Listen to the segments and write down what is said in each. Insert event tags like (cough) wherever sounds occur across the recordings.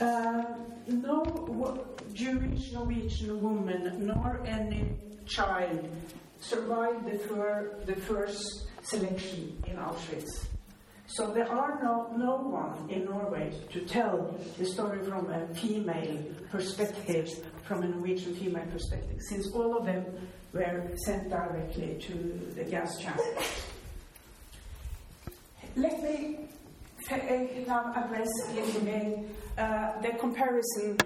Uh, no Jewish Norwegian woman nor any child survived the, fir- the first selection in Auschwitz. So there are no, no one in Norway to tell the story from a female perspective, from a Norwegian female perspective, since all of them were sent directly to the gas chamber. Let me uh, now address a little bit uh, the comparison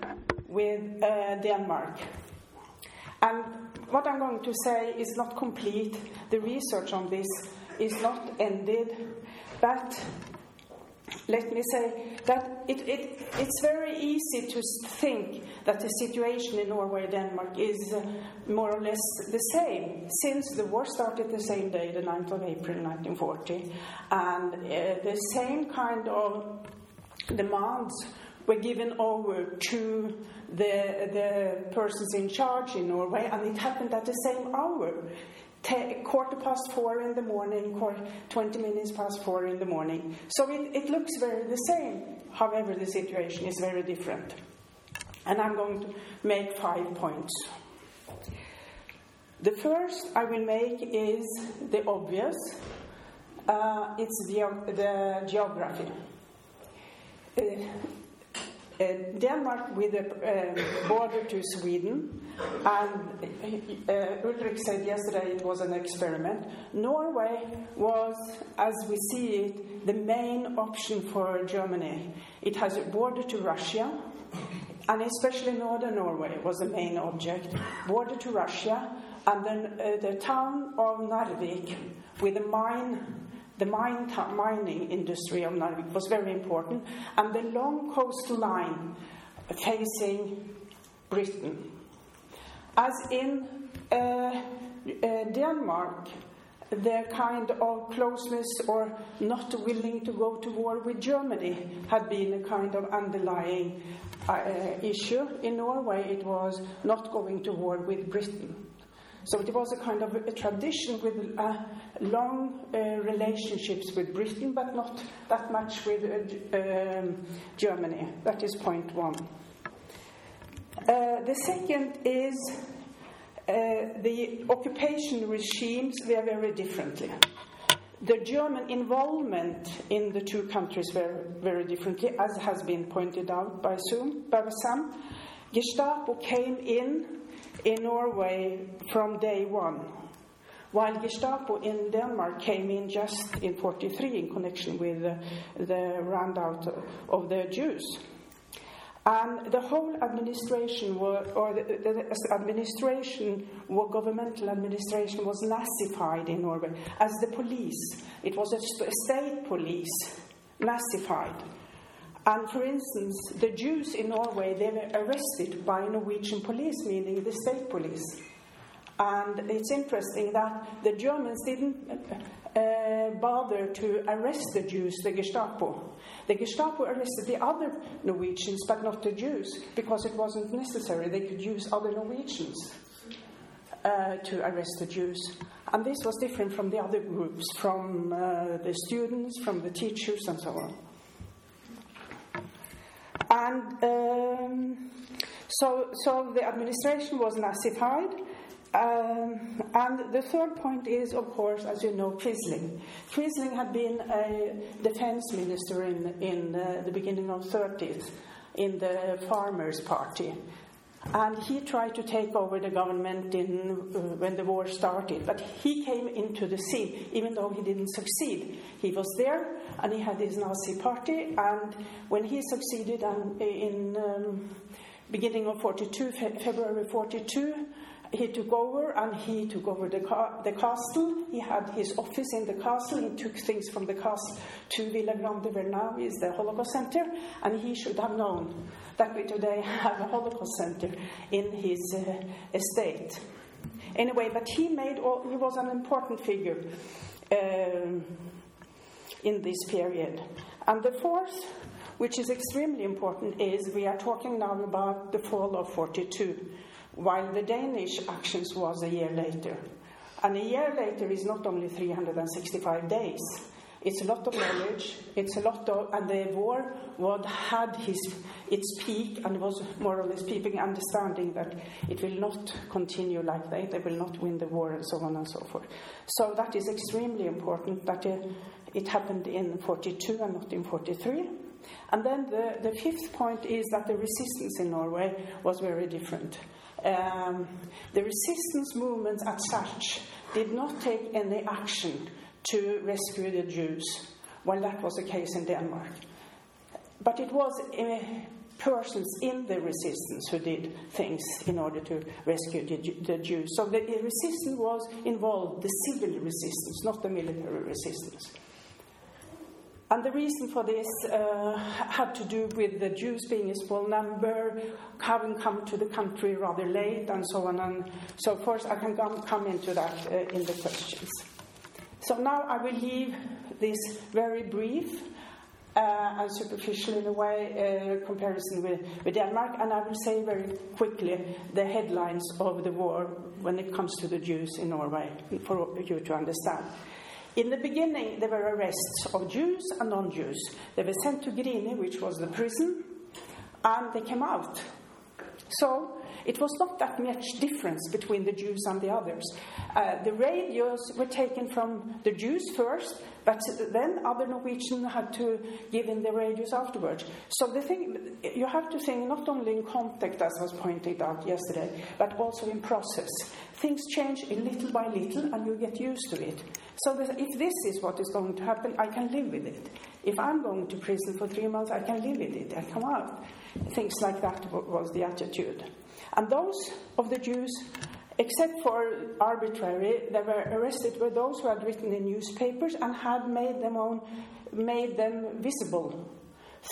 with uh, Denmark. And what I'm going to say is not complete. The research on this is not ended, but let me say that it, it, it's very easy to think that the situation in Norway Denmark is uh, more or less the same since the war started the same day, the 9th of April 1940, and uh, the same kind of demands were given over to the, the persons in charge in Norway, and it happened at the same hour. Te- quarter past four in the morning, quarter, 20 minutes past four in the morning. So it, it looks very the same. However, the situation is very different. And I'm going to make five points. The first I will make is the obvious uh, it's the, the geography. Uh, uh, Denmark with a uh, border to Sweden, and uh, Ulrich said yesterday it was an experiment. Norway was, as we see it, the main option for Germany. It has a border to Russia, and especially northern Norway was the main object. Border to Russia, and then uh, the town of Narvik with a mine the mine mining industry of Narvik was very important, and the long coastline facing Britain. As in uh, uh, Denmark, their kind of closeness or not willing to go to war with Germany had been a kind of underlying uh, issue. In Norway, it was not going to war with Britain. So it was a kind of a tradition with uh, long uh, relationships with Britain, but not that much with uh, um, Germany. That is point one. Uh, the second is uh, the occupation regimes were very differently. The German involvement in the two countries were very differently, as has been pointed out by some. By some. Gestapo came in in Norway from day one, while Gestapo in Denmark came in just in 43 in connection with the, the roundout of the Jews. And the whole administration, were, or the, the administration, or governmental administration, was Nazified in Norway as the police. It was a, state police, Nazified. And for instance, the Jews in Norway, they were arrested by Norwegian police, meaning the state police. And it's interesting that the Germans didn't uh, bother to arrest the Jews, the Gestapo. The Gestapo arrested the other Norwegians, but not the Jews, because it wasn't necessary. They could use other Norwegians uh, to arrest the Jews. And this was different from the other groups, from uh, the students, from the teachers, and so on. And um, so, so the administration was Nazified. Um, and the third point is, of course, as you know, Quisling. Quisling had been a defense minister in, in uh, the beginning of 30s in the Farmers' Party. And he tried to take over the government in, uh, when the war started. But he came into the scene, even though he didn't succeed. He was there and he had his Nazi party. And when he succeeded um, in um, beginning of 42, Fe- February 42, he took over and he took over the, ca- the castle. He had his office in the castle. He took things from the castle to Villa Grande, where now is the Holocaust Center. And he should have known that we today have a Holocaust Center in his uh, estate. Anyway, but he made all, he was an important figure um, in this period. And the fourth, which is extremely important, is we are talking now about the fall of 42 while the Danish actions was a year later. And a year later is not only 365 days, It's a lot of knowledge. It's a lot of, and the war what had his its peak and was more or less people understanding that it will not continue like that. They will not win the war and so on and so forth. So that is extremely important that uh, it happened in 42 and not in 43. And then the, the fifth point is that the resistance in Norway was very different. Um, the resistance movements as such did not take any action to rescue the Jews, while that was the case in Denmark. But it was uh, persons in the resistance who did things in order to rescue the, the Jews. So the resistance was involved, the civil resistance, not the military resistance. And the reason for this uh, had to do with the Jews being a small number, having come to the country rather late, and so on and so forth. I can come, into that uh, in the questions. So now I will leave this very brief uh, and superficial in a way uh, comparison with, with Denmark, and I will say very quickly the headlines of the war when it comes to the Jews in Norway for you to understand. In the beginning, there were arrests of Jews and non Jews. They were sent to Grini, which was the prison, and they came out. So it was not that much difference between the Jews and the others. Uh, the radios were taken from the Jews first, but then other Norwegians had to give in the radios afterwards. So the thing you have to think not only in context, as was pointed out yesterday, but also in process. Things change little by little, and you get used to it. So if this is what is going to happen, I can live with it. If I'm going to prison for three months, I can live with it. I come out. Things like that was the attitude. And those of the Jews, except for arbitrary, that were arrested were those who had written in newspapers and had made them, own, made them visible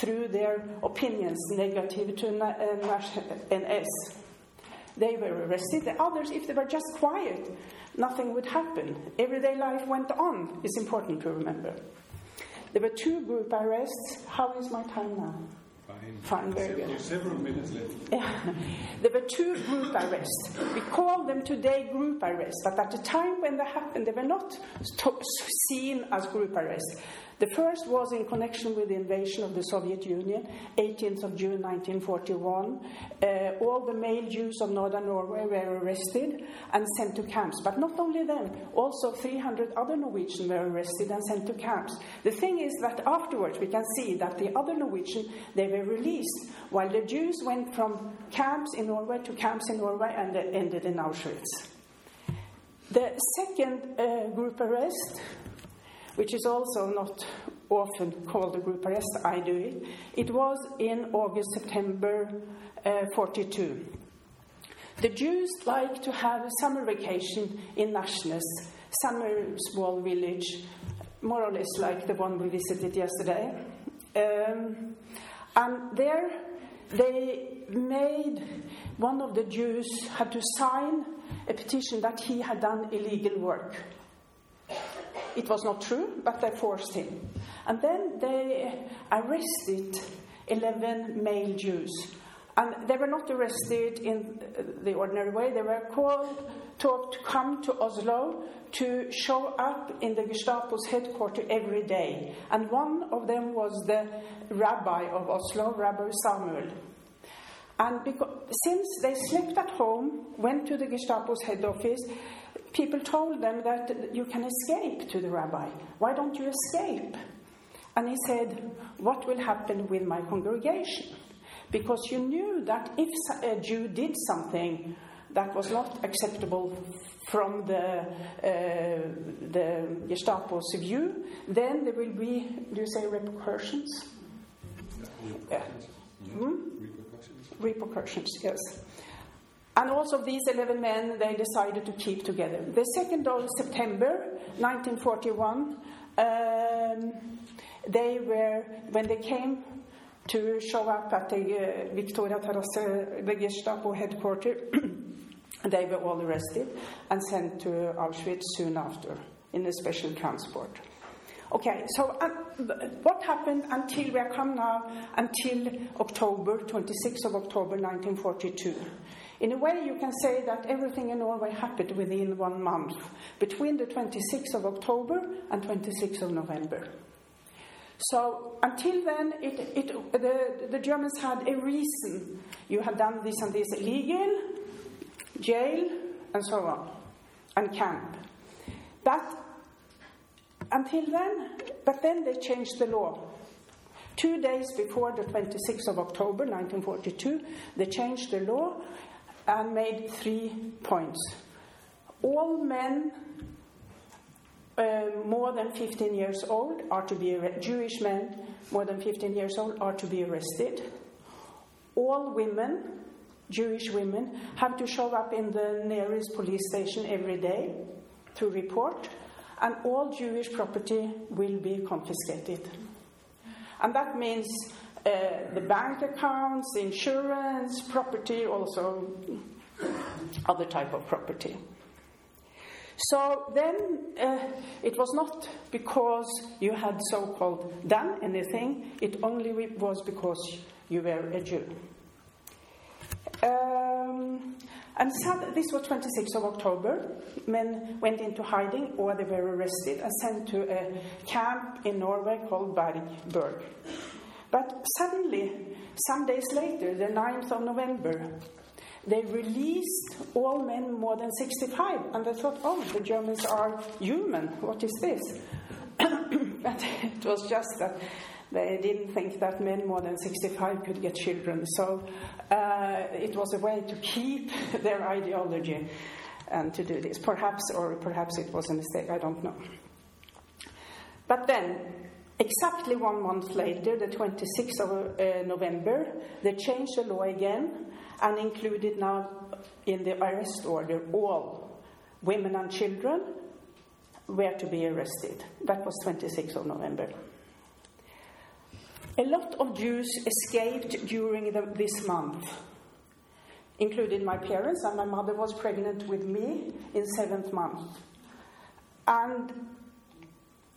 through their opinions negative to NS. Uh, they were arrested. The others, if they were just quiet, nothing would happen. Everyday life went on, it's important to remember. There were two group arrests. How is my time now? Fine. Fine, very good. Several minutes left. (laughs) there were two group arrests. We call them today group arrests, but at the time when they happened, they were not seen as group arrests. The first was in connection with the invasion of the Soviet Union, 18th of June 1941. Uh, all the male Jews of northern Norway were arrested and sent to camps. But not only them, also 300 other Norwegians were arrested and sent to camps. The thing is that afterwards we can see that the other Norwegians, they were released, while the Jews went from camps in Norway to camps in Norway and ended in Auschwitz. The second uh, group arrest which is also not often called a group arrest. I do it. It was in August, September uh, 42. The Jews like to have a summer vacation in Nasjnes, summer small village, more or less like the one we visited yesterday. Um, and there they made, one of the Jews had to sign a petition that he had done illegal work. It was not true, but they forced him. And then they arrested 11 male Jews. And they were not arrested in the ordinary way. They were called to, come to Oslo to show up in the Gestapo's headquarters every day. And one of them was the rabbi of Oslo, Rabbi Samuel. And because, since they slept at home, went to the Gestapo's head office, people told them that you can escape to the rabbi. Why don't you escape? And he said, What will happen with my congregation? Because you knew that if a Jew did something that was not acceptable from the, uh, the Gestapo's view, then there will be, do you say repercussions? Yeah. Hmm? Repercussions. Repercussions, yes. And also these 11 men, they decided to keep together. The 2nd of September 1941, um, they were, when they came to show up at the uh, Victoria Terrasse, the Gestapo headquarters, (clears throat) they were all arrested and sent to Auschwitz soon after in a special transport. Okay, so uh, what happened until we come now until October, 26th of October 1942? In a way, you can say that everything in Norway happened within one month, between the 26th of October and 26th of November. So until then, it, it, the, the Germans had a reason. You had done this and this illegal, jail, and so on, and camp. But until then, but then they changed the law. Two days before the 26th of October 1942, they changed the law and made three points. All men uh, more than 15 years old are to be Jewish men more than 15 years old are to be arrested. All women, Jewish women, have to show up in the nearest police station every day to report, and all Jewish property will be confiscated. And that means uh, the bank accounts, insurance, property, also other type of property. So then uh, it was not because you had so called done anything, it only was because you were a Jew. Um, and this was 26th of October. Men went into hiding or they were arrested and sent to a camp in Norway called Berg. But suddenly, some days later, the 9th of November, they released all men more than 65, and they thought, oh, the Germans are human. What is this? (coughs) but it was just that they didn't think that men more than 65 could get children. So uh, it was a way to keep (laughs) their ideology and to do this. Perhaps, or perhaps it was a mistake, I don't know. But then, exactly one month later, the 26th of uh, November, they changed the law again and included now in the arrest order all women and children were to be arrested. That was 26th of November. A lot of Jews escaped during the, this month, including my parents, and my mother was pregnant with me in seventh month. And,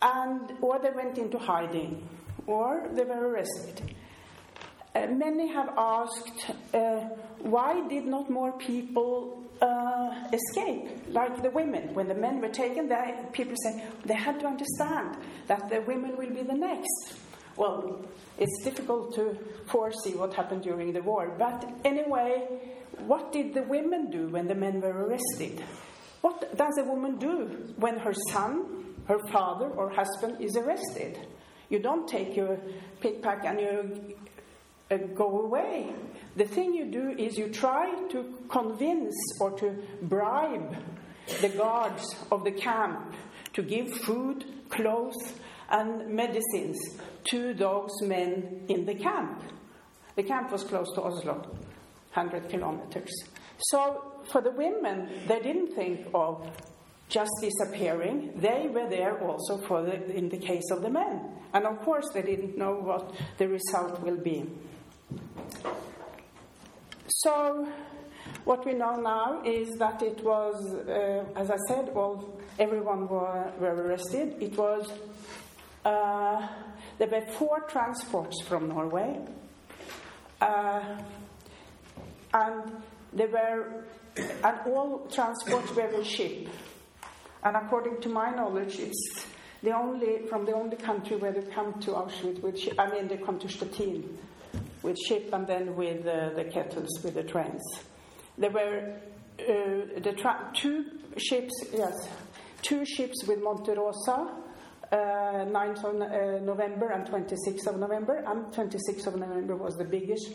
and or they went into hiding, or they were arrested. Uh, many have asked uh, why did not more people uh, escape, like the women? When the men were taken, they, people say they had to understand that the women will be the next. Well, it's difficult to foresee what happened during the war, but anyway, what did the women do when the men were arrested? What does a woman do when her son, her father, or husband is arrested? You don't take your pickpack and you uh, go away. The thing you do is you try to convince or to bribe the guards of the camp to give food, clothes, and medicines to those men in the camp. The camp was close to Oslo, 100 kilometers. So for the women, they didn't think of just disappearing. They were there also for the, in the case of the men. And of course, they didn't know what the result will be. So, what we know now is that it was, uh, as I said, all everyone were, were arrested. It was uh, there were four transports from Norway, uh, and there were and all transports were ship. And according to my knowledge, it's the only from the only country where they come to Auschwitz. I mean, they come to Stettin with ship and then with uh, the kettles, with the trains. There were uh, the tra- two ships, yes, two ships with Monte Rosa, uh, 9th of uh, November and 26th of November, and 26th of November was the biggest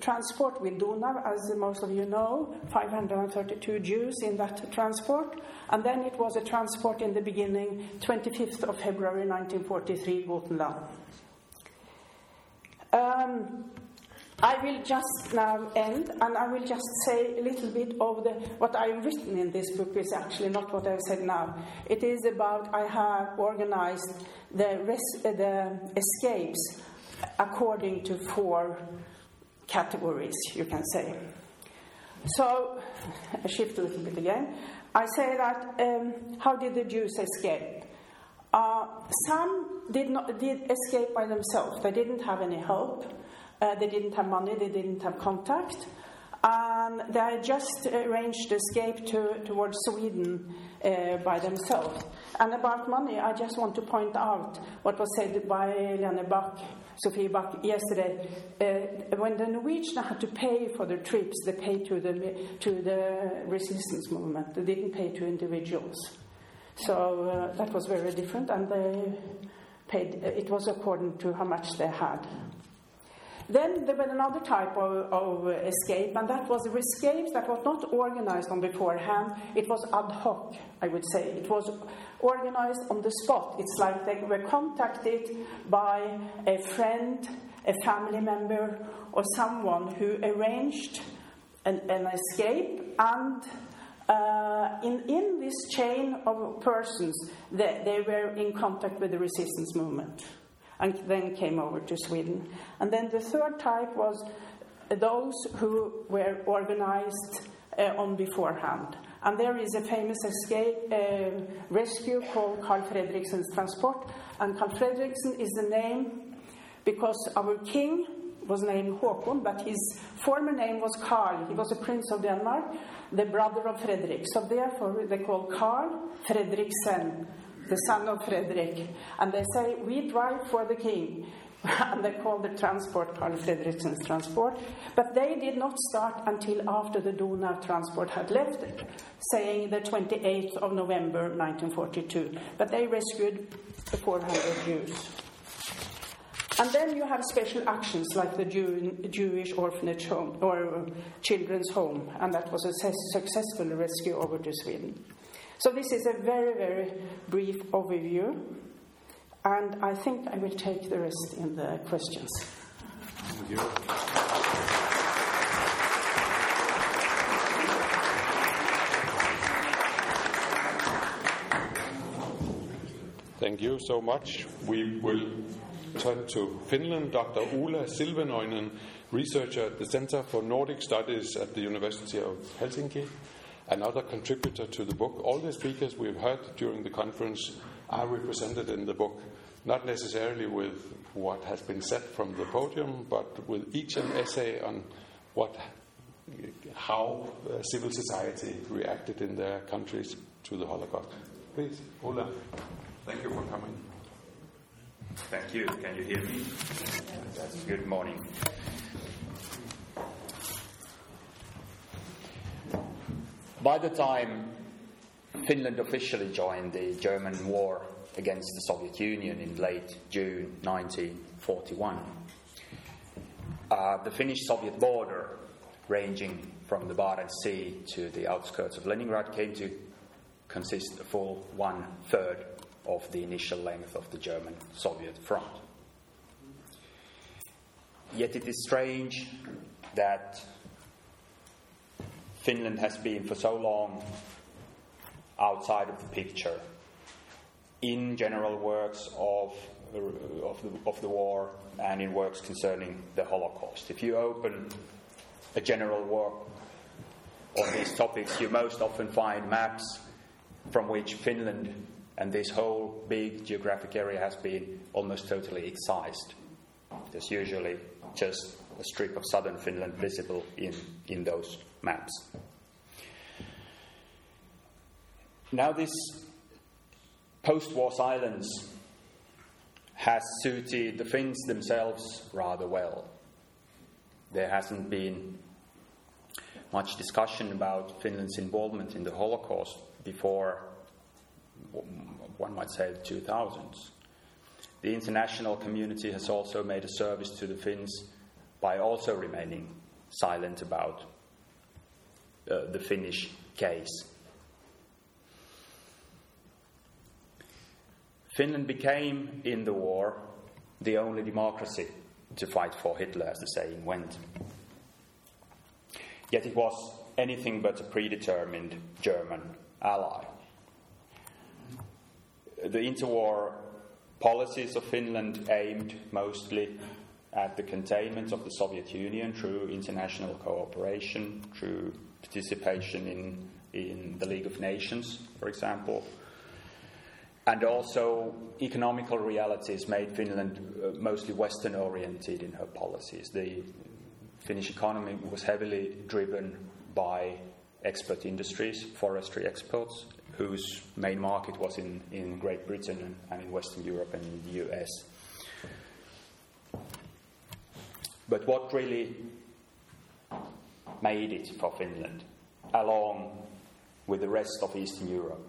transport with Donau, as most of you know, 532 Jews in that transport. And then it was a transport in the beginning, 25th of February 1943, Gotenland. Um, I will just now end, and I will just say a little bit of the what I've written in this book is actually not what I've said now. It is about I have organized the res- the escapes according to four categories, you can say. So, I shift a little bit again. I say that um, how did the Jews escape? Uh, some did not did escape by themselves. They didn't have any help. Uh, they didn't have money, they didn't have contact. and they just arranged escape to, towards Sweden uh, by themselves. And about money, I just want to point out what was said by Lene Bak, Sofie Bak yesterday. Uh, when the Norwegians had to pay for their trips, they paid to the, to the resistance movement. They didn't pay to individuals. So uh, that was very different, and they paid, it was according to how much they had. Then there was another type of, of escape, and that was escapes that was not organized on beforehand. It was ad hoc, I would say. It was organized on the spot. It's like they were contacted by a friend, a family member, or someone who arranged an, an escape and uh, in, in this chain of persons, they, they were in contact with the resistance movement and then came over to Sweden. And then the third type was those who were organized uh, on beforehand. And there is a famous escape uh, rescue called Carl Fredriksen's Transport. And Carl Fredriksen is the name because our king was named Håkon, but his former name was Carl. He was a prince of Denmark, the brother of Frederick. So therefore they call Carl Fredriksen the son of Frederick. And they say, We drive for the king. (laughs) and they called the transport Carl Fredriksen's transport. But they did not start until after the Donau transport had left, saying the 28th of November 1942. But they rescued the 400 Jews. And then you have special actions like the Jew, Jewish orphanage home or children's home, and that was a successful rescue over to Sweden. So, this is a very, very brief overview, and I think I will take the rest in the questions. Thank you. Thank you so much. We will turn to Finland. Dr. Oula Silvennoinen, researcher at the Center for Nordic Studies at the University of Helsinki another contributor to the book. All the speakers we've heard during the conference are represented in the book, not necessarily with what has been said from the podium, but with each an essay on what, how uh, civil society reacted in their countries to the Holocaust. Please, Oula, thank you for coming. Thank you. Can you hear me? Good morning. By the time Finland officially joined the German war against the Soviet Union in late June 1941, uh, the Finnish Soviet border, ranging from the Barents Sea to the outskirts of Leningrad, came to consist a full one third of the initial length of the German Soviet front. Yet it is strange that Finland has been for so long outside of the picture in general works of, of, the, of the war and in works concerning the Holocaust. If you open a general work on these topics, you most often find maps from which Finland and this whole big geographic area has been almost totally excised. There's usually just a strip of southern Finland visible in, in those maps. Now, this post war silence has suited the Finns themselves rather well. There hasn't been much discussion about Finland's involvement in the Holocaust before, one might say, the 2000s. The international community has also made a service to the Finns by also remaining silent about uh, the Finnish case. Finland became, in the war, the only democracy to fight for Hitler, as the saying went. Yet it was anything but a predetermined German ally. The interwar policies of Finland aimed mostly at the containment of the Soviet Union through international cooperation, through participation in, in the League of Nations, for example. And also, economical realities made Finland uh, mostly Western oriented in her policies. The Finnish economy was heavily driven by export industries, forestry exports, whose main market was in, in Great Britain and, and in Western Europe and in the US. But what really made it for Finland, along with the rest of Eastern Europe,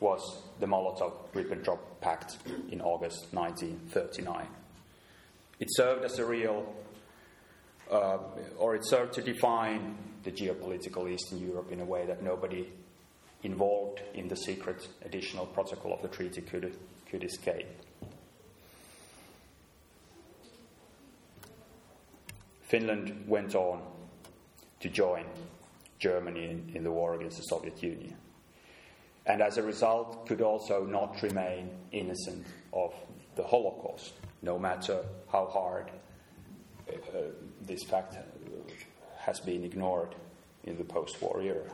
was the Molotov Ribbentrop Pact in August 1939. It served as a real, uh, or it served to define the geopolitical Eastern Europe in a way that nobody involved in the secret additional protocol of the treaty could, could escape. Finland went on to join Germany in, in, the war against the Soviet Union. And as a result, could also not remain innocent of the Holocaust, no matter how hard uh, this fact has been ignored in the post war era.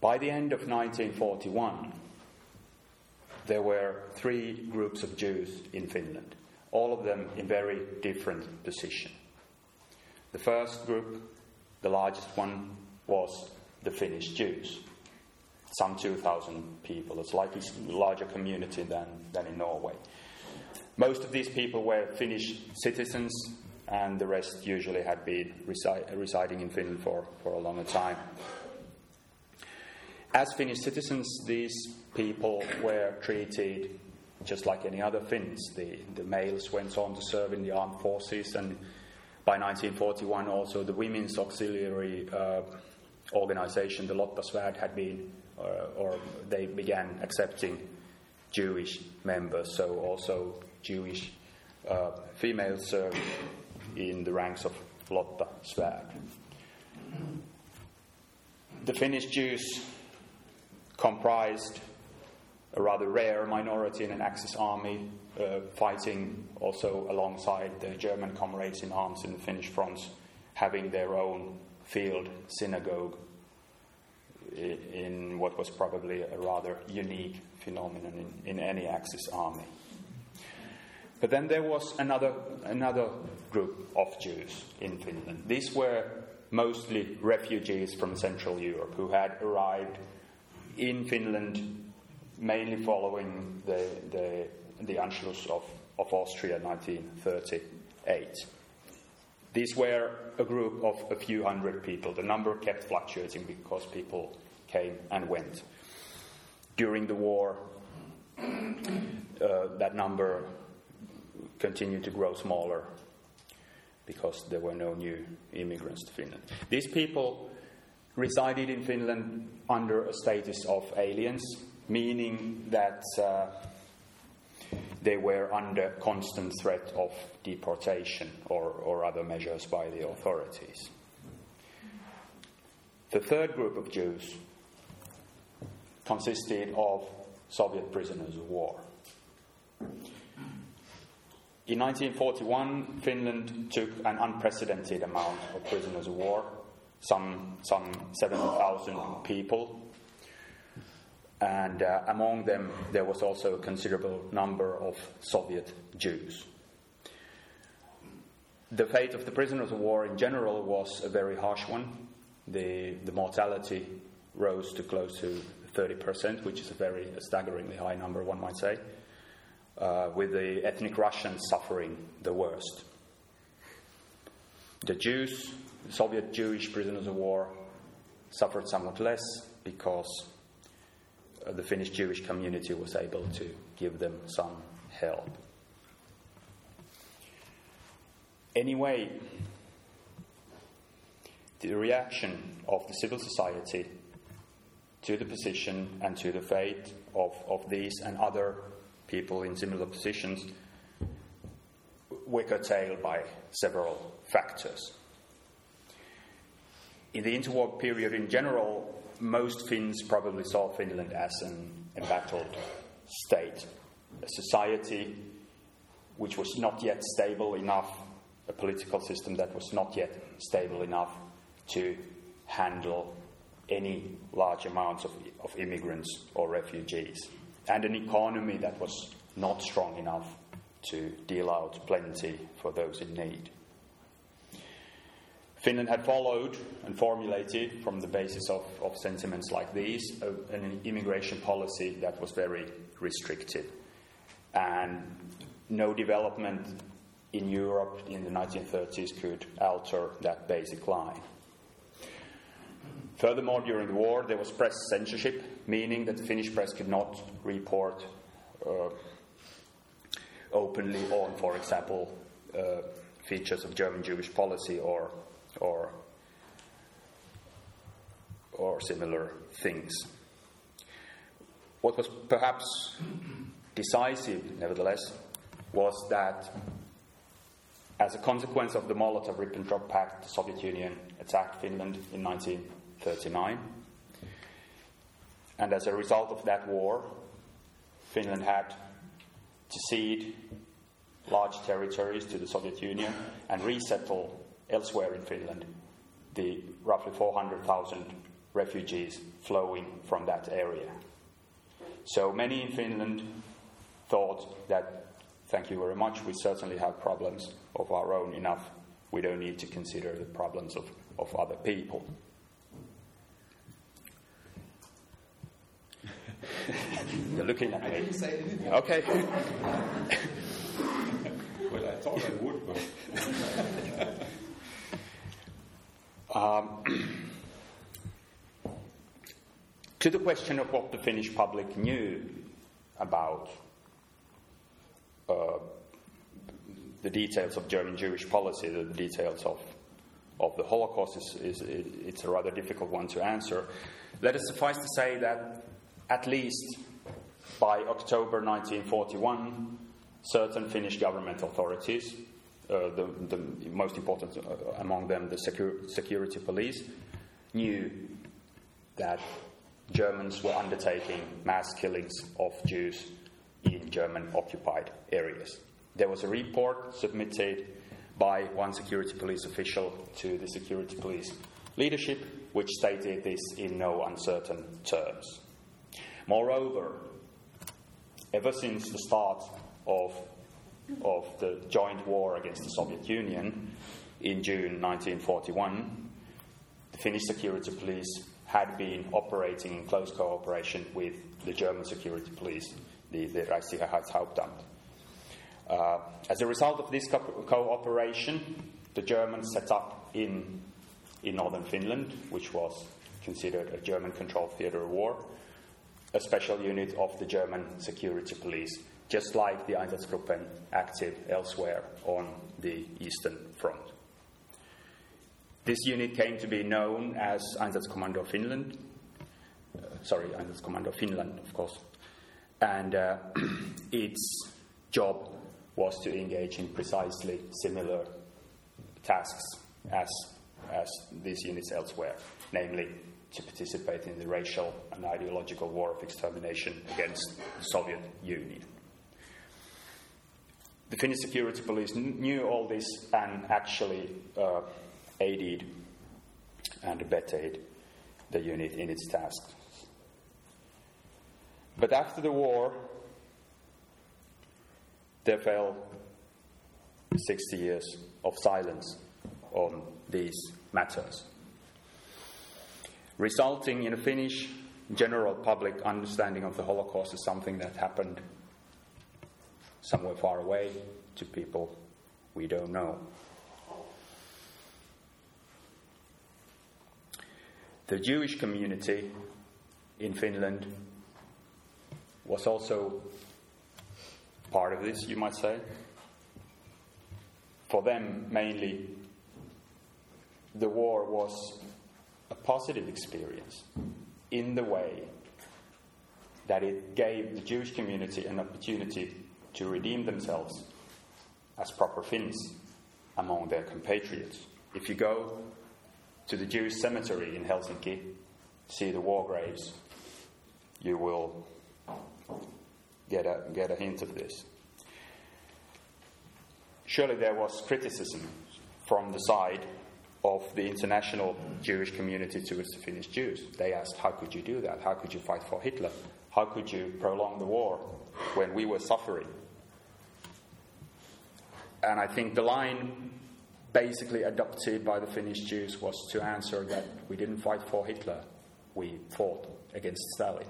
By the end of 1941, there were three groups of Jews in Finland, all of them in very different positions. The first group, the largest one, was the Finnish Jews, some 2,000 people, a slightly larger community than, than in Norway. Most of these people were Finnish citizens, and the rest usually had been resi- residing in Finland for, for a longer time. As Finnish citizens, these people were treated just like any other Finns. The, the males went on to serve in the armed forces, and by 1941, also the women's auxiliary uh, organization, the Lotta Svärd, had been, uh, or they began accepting Jewish members, so also Jewish uh, females served in the ranks of Lotta Svärd. The Finnish Jews comprised a rather rare minority in an Axis army, uh, fighting also alongside the German comrades in arms in the Finnish fronts, having their own field synagogue in what was probably a rather unique phenomenon in, in any Axis army. But then there was another, another group of Jews in Finland. These were mostly refugees from Central Europe who had arrived in Finland, mainly following the, the, the Anschluss of, of Austria in 1938. These were a group of a few hundred people. The number kept fluctuating because people came and went. During the war, uh, that number continued to grow smaller because there were no new immigrants to Finland. These people resided in Finland under a status of aliens, meaning that uh, they were under constant threat of deportation or, or other measures by the authorities. The third group of Jews consisted of Soviet prisoners of war. In 1941, Finland took an unprecedented amount of prisoners of war some, some 7,000 people. And uh, among them, there was also a considerable number of Soviet Jews. The fate of the prisoners of war in general was a very harsh one. The, the mortality rose to close to 30%, which is a very a staggeringly high number, one might say, uh, with the ethnic Russians suffering the worst. The Jews Soviet Jewish prisoners of war suffered somewhat less because the Finnish Jewish community was able to give them some help. Anyway, the reaction of the civil society to the position and to the fate of, of these and other people in similar positions were curtailed by several factors in the interwar period in general, most Finns probably saw Finland as an embattled state, a society which was not yet stable enough, a political system that was not yet stable enough to handle any large amounts of, of immigrants or refugees, and an economy that was not strong enough to deal out plenty for those in need. Finland had followed and formulated, from the basis of, of sentiments like these, a, an immigration policy that was very restrictive. And no development in Europe in the 1930s could alter that basic line. Furthermore, during the war, there was press censorship, meaning that the Finnish press could not report uh, openly on, for example, uh, features of German Jewish policy or or, or similar things. What was perhaps decisive, nevertheless, was that as a consequence of the Molotov Ribbentrop Pact, the Soviet Union attacked Finland in 1939. And as a result of that war, Finland had to cede large territories to the Soviet Union and resettle elsewhere in Finland, the roughly 400,000 refugees flowing from that area. So many in Finland thought that, thank you very much, we certainly have problems of our own enough. We don't need to consider the problems of, of other people. (laughs) You're looking at me. Okay. (laughs) well, I thought I would, but. (laughs) Um, (clears throat) to the question of what the Finnish public knew about uh, the details of German Jewish policy, the details of, of the Holocaust, is, is, it's a rather difficult one to answer. Let it suffice to say that at least by October 1941, certain Finnish government authorities the, the, most important uh, among them, the secur- security police, knew that Germans were undertaking mass killings of Jews in German occupied areas. There was a report submitted by one security police official to the security police leadership, which stated this in no uncertain terms. Moreover, ever since the start of of the joint war against the Soviet Union in June 1941, the Finnish security police had been operating in close cooperation with the German security police, the, the Reichssicherheitshauptamt. Uh, as a result of this co- cooperation, the Germans set up in, in northern Finland, which was considered a German controlled theater of war, a special unit of the German security police just like the Einsatzgruppen active elsewhere on the Eastern Front. This unit came to be known as Einsatzkommando Finland. Uh, sorry, Einsatzkommando Finland, of course. And uh, (clears throat) its job was to engage in precisely similar tasks as, as these units elsewhere, namely to participate in the racial and ideological war of extermination against the Soviet Union. The Finnish security police knew all this and actually uh, aided and abetted the unit in its tasks. But after the war, there fell 60 years of silence on these matters, resulting in a Finnish general public understanding of the Holocaust as something that happened somewhere far away to people we don't know. The Jewish community in Finland was also part of this, you might say. For them, mainly, the war was a positive experience in the way that it gave the Jewish community an opportunity to redeem themselves as proper Finns among their compatriots. If you go to the Jewish cemetery in Helsinki, see the war graves, you will get a, get a hint of this. Surely there was criticism from the side of the international Jewish community towards the Finnish Jews. They asked, How could you do that? How could you fight for Hitler? How could you prolong the war when we were suffering? And I think the line basically adopted by the Finnish Jews was to answer that we didn't fight for Hitler, we fought against Stalin.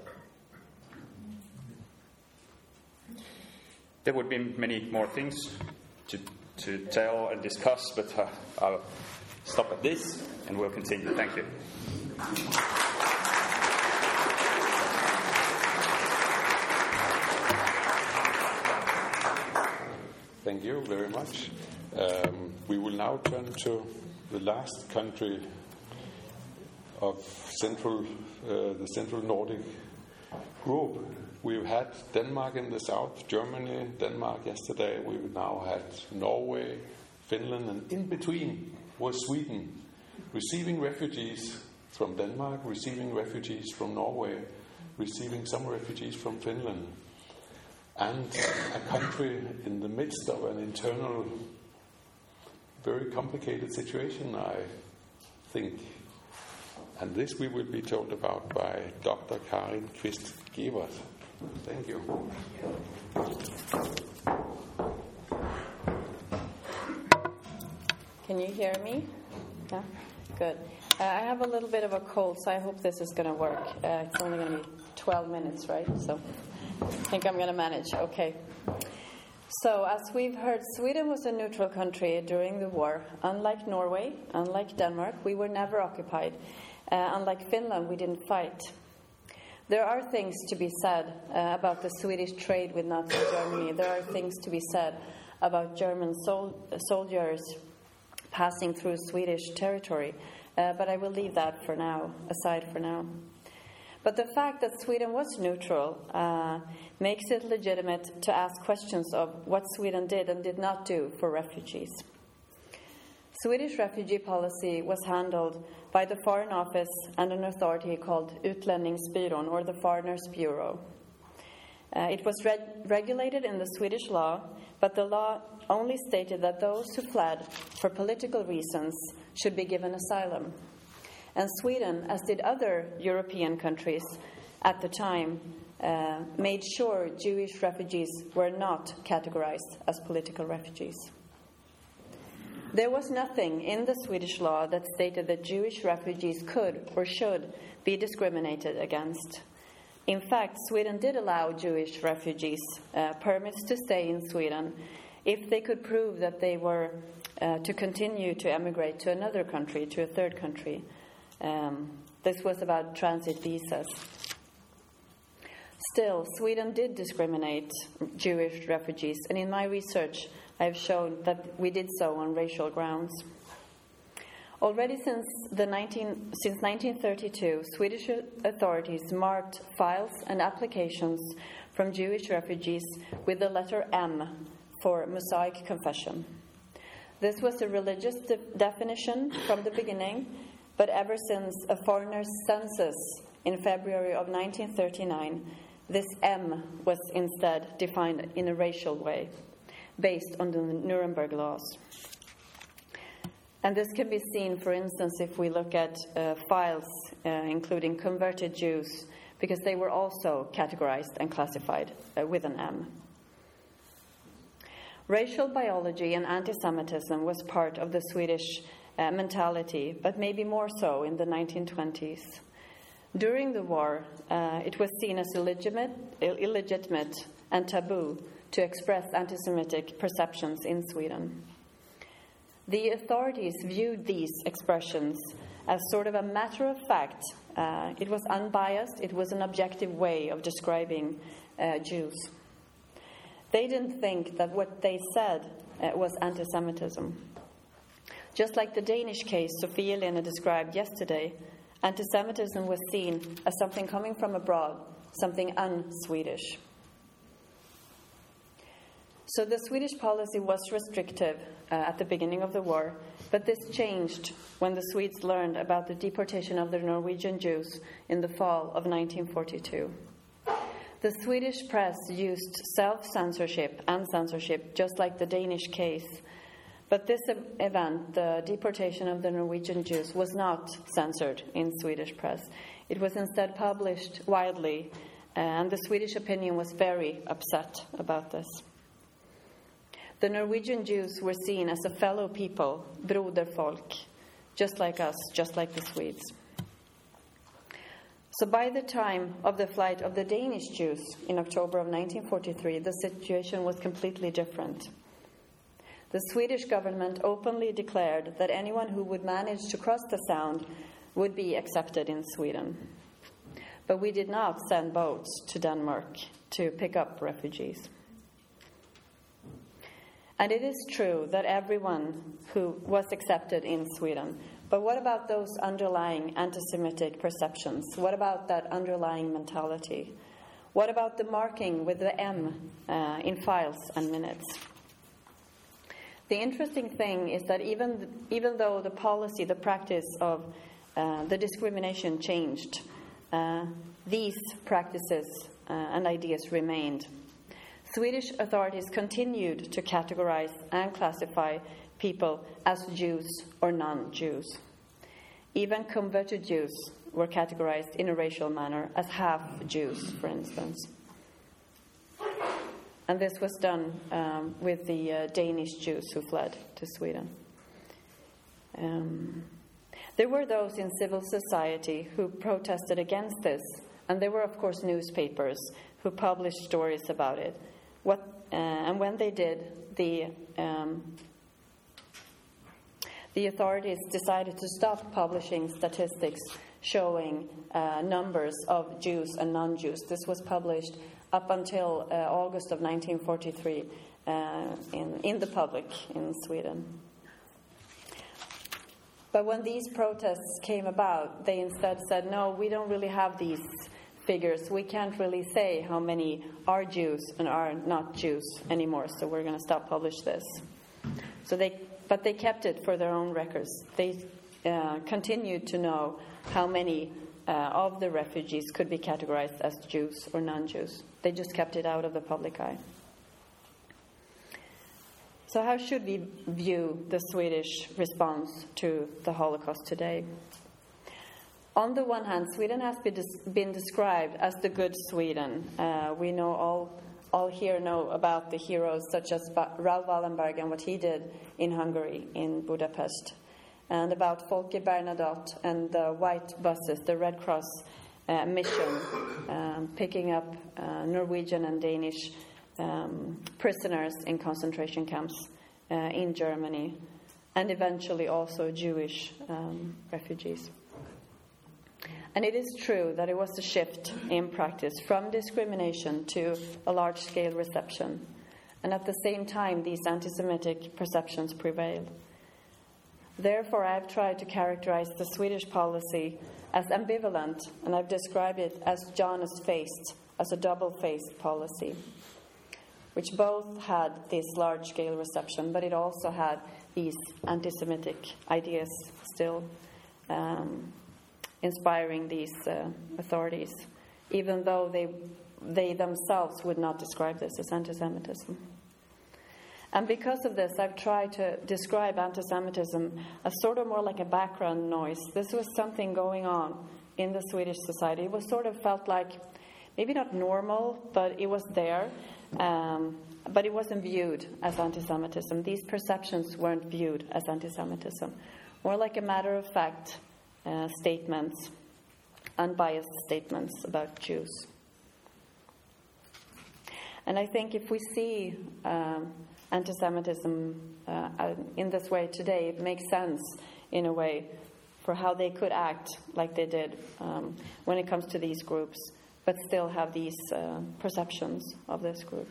There would be many more things to, to tell and discuss, but uh, I'll stop at this and we'll continue. Thank you. Thank you very much. Um, we will now turn to the last country of central, uh, the central Nordic group. We've had Denmark in the south, Germany, Denmark yesterday. We've now had Norway, Finland, and in between was Sweden, receiving refugees from Denmark, receiving refugees from Norway, receiving some refugees from Finland and a country in the midst of an internal, very complicated situation, I think. And this we will be told about by Dr. Karin Kvist Gevert. Thank you. Can you hear me? Yeah? Good. Uh, I have a little bit of a cold, so I hope this is going to work. Uh, it's only going to be 12 minutes, right? So I think I'm going to manage. Okay. So, as we've heard, Sweden was a neutral country during the war. Unlike Norway, unlike Denmark, we were never occupied. Uh, unlike Finland, we didn't fight. There are things to be said uh, about the Swedish trade with Nazi Germany. There are things to be said about German sol- soldiers passing through Swedish territory. Uh, but I will leave that for now, aside for now. But the fact that Sweden was neutral uh, makes it legitimate to ask questions of what Sweden did and did not do for refugees. Swedish refugee policy was handled by the Foreign Office and an authority called Utlänningsbyrån, or the Foreigners Bureau. Uh, it was reg- regulated in the Swedish law, but the law only stated that those who fled for political reasons should be given asylum. And Sweden, as did other European countries at the time, uh, made sure Jewish refugees were not categorized as political refugees. There was nothing in the Swedish law that stated that Jewish refugees could or should be discriminated against. In fact, Sweden did allow Jewish refugees uh, permits to stay in Sweden if they could prove that they were uh, to continue to emigrate to another country, to a third country. Um, this was about transit visas. Still, Sweden did discriminate Jewish refugees, and in my research, I've shown that we did so on racial grounds. Already since, the 19, since 1932, Swedish authorities marked files and applications from Jewish refugees with the letter M for Mosaic confession. This was a religious de- definition from the beginning but ever since a foreigner's census in February of 1939, this M was instead defined in a racial way, based on the Nuremberg laws. And this can be seen, for instance, if we look at uh, files uh, including converted Jews, because they were also categorized and classified uh, with an M. Racial biology and anti Semitism was part of the Swedish uh, mentality, but maybe more so in the 1920s. During the war, uh, it was seen as illegitimate, illegitimate and taboo to express anti Semitic perceptions in Sweden. The authorities viewed these expressions as sort of a matter of fact. Uh, it was unbiased, it was an objective way of describing uh, Jews. They didn't think that what they said uh, was anti Semitism. Just like the Danish case Sofie Lene described yesterday, anti Semitism was seen as something coming from abroad, something un Swedish. So the Swedish policy was restrictive uh, at the beginning of the war, but this changed when the Swedes learned about the deportation of the Norwegian Jews in the fall of 1942. The Swedish press used self censorship and censorship, just like the Danish case, but this event, the deportation of the Norwegian Jews, was not censored in Swedish press. It was instead published widely, and the Swedish opinion was very upset about this. The Norwegian Jews were seen as a fellow people, broderfolk, just like us, just like the Swedes. So by the time of the flight of the Danish Jews in October of 1943, the situation was completely different. The Swedish government openly declared that anyone who would manage to cross the Sound would be accepted in Sweden. But we did not send boats to Denmark to pick up refugees. And it is true that everyone who was accepted in Sweden. But what about those underlying anti Semitic perceptions? What about that underlying mentality? What about the marking with the M uh, in files and minutes? The interesting thing is that even, even though the policy, the practice of uh, the discrimination changed, uh, these practices uh, and ideas remained. Swedish authorities continued to categorize and classify people as Jews or non Jews. Even converted Jews were categorized in a racial manner as half Jews, for instance. And this was done um, with the uh, Danish Jews who fled to Sweden. Um, there were those in civil society who protested against this, and there were, of course, newspapers who published stories about it. What, uh, and when they did, the, um, the authorities decided to stop publishing statistics showing uh, numbers of Jews and non Jews. This was published up until uh, August of 1943 uh, in, in the public in Sweden. But when these protests came about, they instead said, no, we don't really have these figures. We can't really say how many are Jews and are not Jews anymore, so we're going to stop publish this. So they, but they kept it for their own records. They uh, continued to know how many uh, of the refugees could be categorized as Jews or non-Jews. They just kept it out of the public eye. So, how should we view the Swedish response to the Holocaust today? On the one hand, Sweden has been described as the good Sweden. Uh, we know all, all here know about the heroes such as Raoul Wallenberg and what he did in Hungary, in Budapest, and about Folke Bernadotte and the white buses, the Red Cross uh, mission, um, picking up uh, Norwegian and Danish um, prisoners in concentration camps uh, in Germany, and eventually also Jewish um, refugees. And it is true that it was a shift in practice from discrimination to a large scale reception. And at the same time, these anti Semitic perceptions prevailed. Therefore, I've tried to characterize the Swedish policy as ambivalent, and I've described it as Janus faced, as a double faced policy, which both had this large scale reception, but it also had these anti Semitic ideas still. Um, inspiring these uh, authorities, even though they, they themselves would not describe this as anti Semitism. And because of this, I've tried to describe anti Semitism as sort of more like a background noise. This was something going on in the Swedish society. It was sort of felt like maybe not normal, but it was there. Um, but it wasn't viewed as anti Semitism. These perceptions weren't viewed as anti Semitism. More like a matter of fact uh, statements, unbiased statements about Jews. And I think if we see um, anti Semitism uh, in this way today, makes sense in a way for how they could act like they did um, when it comes to these groups, but still have these uh, perceptions of this group.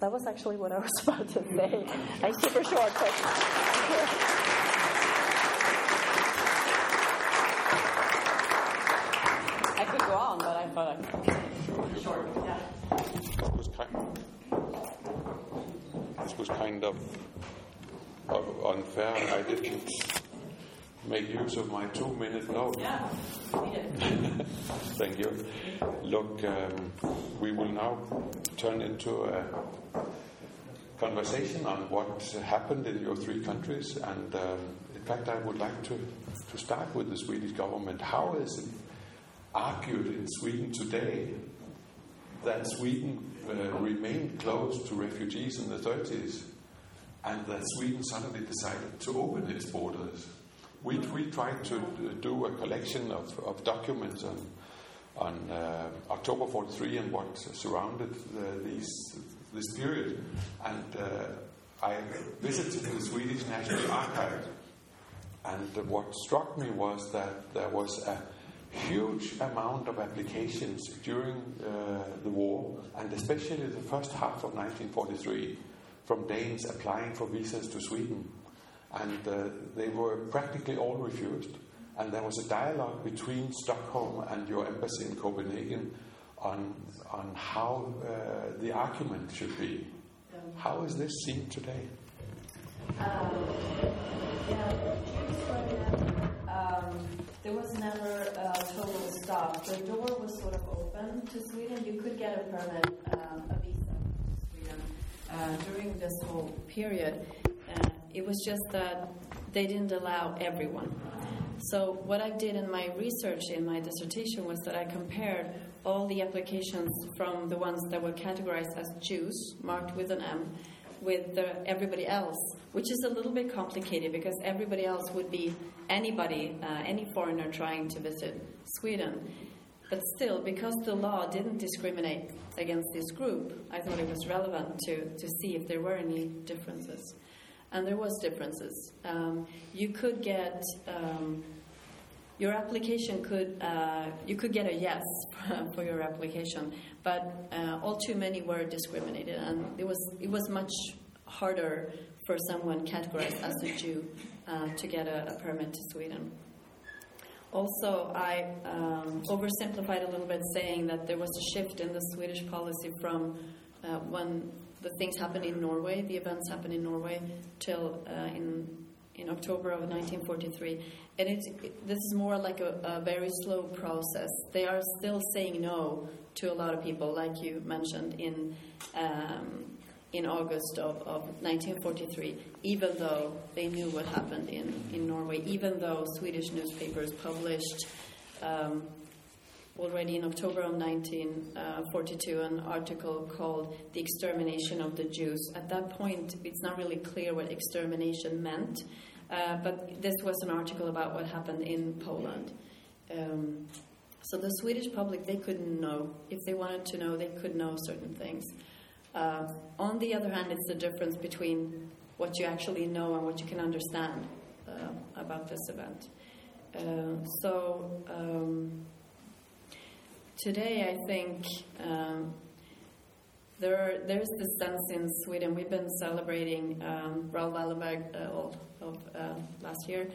That was actually what I was (laughs) about to say. I super short. (laughs) but short. Yeah. This was kind. This was kind of, of unfair. I didn't make use of my two-minute note. Yeah, (laughs) Thank you. Look, um, we will now turn into a conversation on what happened in your three countries, and um, in fact, I would like to to start with the Swedish government. How is it argued in Sweden today that Sweden uh, remained closed to refugees in the 30s, and that Sweden suddenly decided to open its borders. We, we tried to do a collection of, of documents on, on uh, October 43 and what surrounded uh, these, this period, and uh, I visited the Swedish National Archive. And what struck me was that there was a huge amount of applications during uh, the war, and especially the first half of 1943, from Danes applying for visas to Sweden. And uh, they were practically all refused. And there was a dialogue between Stockholm and your embassy in Copenhagen on, on how uh, the argument should be. How is this seen today? Um, yeah, there was never a total stop. The door was sort of open to Sweden. You could get a permit, um, a visa to Sweden uh, during this whole period. Uh, it was just that they didn't allow everyone. So, what I did in my research in my dissertation was that I compared all the applications from the ones that were categorized as Jews, marked with an M, with the, everybody else, which is a little bit complicated because everybody else would be anybody, uh, any foreigner trying to visit Sweden. But still, because the law didn't discriminate against this group, I thought it was relevant to, to see if there were any differences. And there was differences. Um, you could get um, your application could uh, you could get a yes (laughs) for your application, but uh, all too many were discriminated, and it was it was much harder for someone categorized as a Jew uh, to get a, a, permit to Sweden. Also, I um, oversimplified a little bit, saying that there was a shift in the Swedish policy from uh, when the things happened in Norway, the events happened in Norway, till uh, in in October of 1943. And it, this is more like a, a, very slow process. They are still saying no to a lot of people, like you mentioned in um, in August of, of 1943, even though they knew what happened in, in Norway, even though Swedish newspapers published um, already in October of 1942 an article called The Extermination of the Jews. At that point, it's not really clear what extermination meant, uh, but this was an article about what happened in Poland. Um, so the Swedish public, they couldn't know. If they wanted to know, they could know certain things. Uh, on the other hand, it's the difference between what you actually know and what you can understand uh, about this event. Uh, so, um, today, I think um, there are, there's this sense in Sweden. We've been celebrating um, Raoul Wallenberg uh, of uh, last year.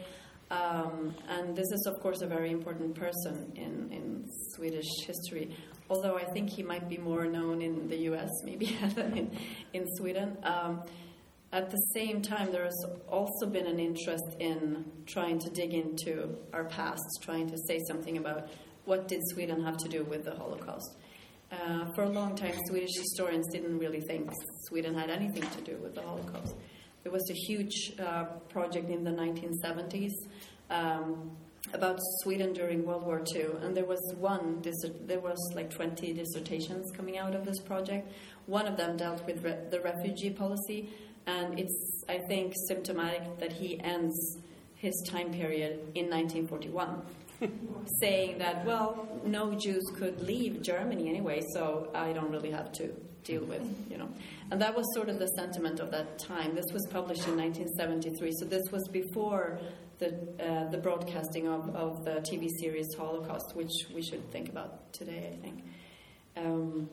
Um, and this is, of course, a very important person in, in Swedish history. Although I think he might be more known in the US, maybe, (laughs) than in, in Sweden. Um, at the same time, there has also been an interest in trying to dig into our past, trying to say something about what did Sweden have to do with the Holocaust. Uh, for a long time, Swedish historians didn't really think Sweden had anything to do with the Holocaust. There was a huge uh, project in the 1970s um, about Sweden during World War II, and there was one. There was like 20 dissertations coming out of this project. One of them dealt with re- the refugee policy, and it's I think symptomatic that he ends his time period in 1941 saying that, well, no Jews could leave Germany anyway, so I don't really have to deal with, you know. And that was sort of the sentiment of that time. This was published in 1973, so this was before the, uh, the broadcasting of, of the TV series Holocaust, which we should think about today, I think. Um,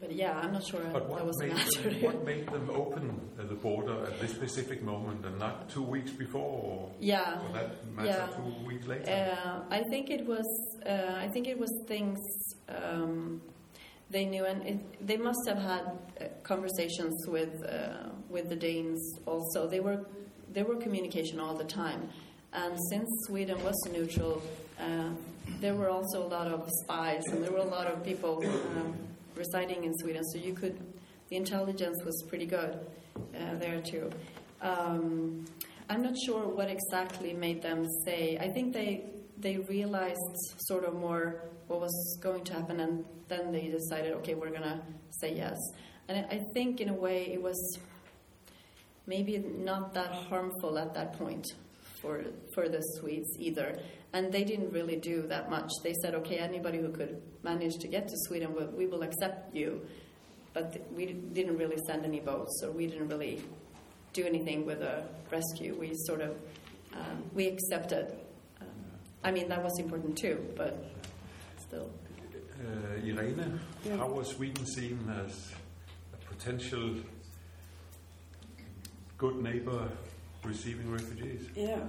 but yeah, I'm not sure but what was made them, what made them open the border at this specific moment and not two weeks before? Or, yeah. That matter yeah. two weeks later? Uh, I think it was. Uh, I think it was things um, they knew, and it, they must have had uh, conversations with uh, with the Danes. Also, they were there were communication all the time, and since Sweden was neutral. Uh, there were also a lot of spies, and there were a lot of people um, residing in Sweden, so you could, the intelligence was pretty good uh, there too. Um, I'm not sure what exactly made them say. I think they they realized sort of more what was going to happen, and then they decided, okay, we're gonna say yes. And I think in a way it was maybe not that harmful at that point for for the Swedes either. And they didn't really do that much. They said, okay, anybody who could manage to get to Sweden, we, we will accept you. But th- we didn't really send any boats, so we didn't really do anything with a rescue. We sort of um, we accepted. Um, I mean, that was important too, but still. Uh, Irene, how was Sweden seen as a potential good neighbor receiving refugees? Yeah.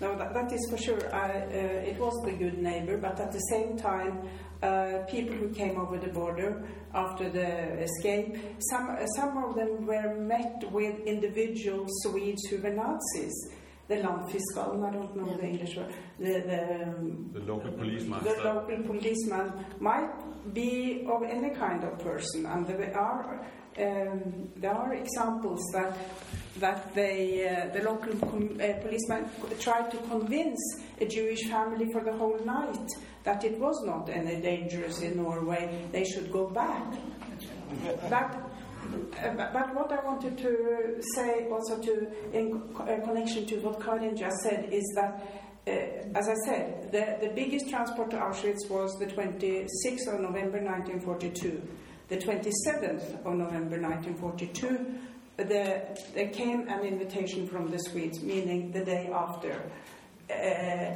No, that, that is for sure. I, uh, it was the good neighbor, but at the same time, uh, people who came over the border after the escape, some, some of them were met with individual Swedes who were Nazis. The landfiskalen, I don't know the English word. The, the, um, The local policeman. the local policeman might be of any kind of person, and there are um, there are examples that that they uh, the local uh, policeman tried to convince a Jewish family for the whole night that it was not any dangerous in Norway; they should go back. But but but what I wanted to say also to in uh, connection to what Karin just said is that uh, as I said, the, the biggest transport to Auschwitz was the 26th of November 1942. The 27th of November 1942, the, there came an invitation from the Swedes, meaning the day after, uh,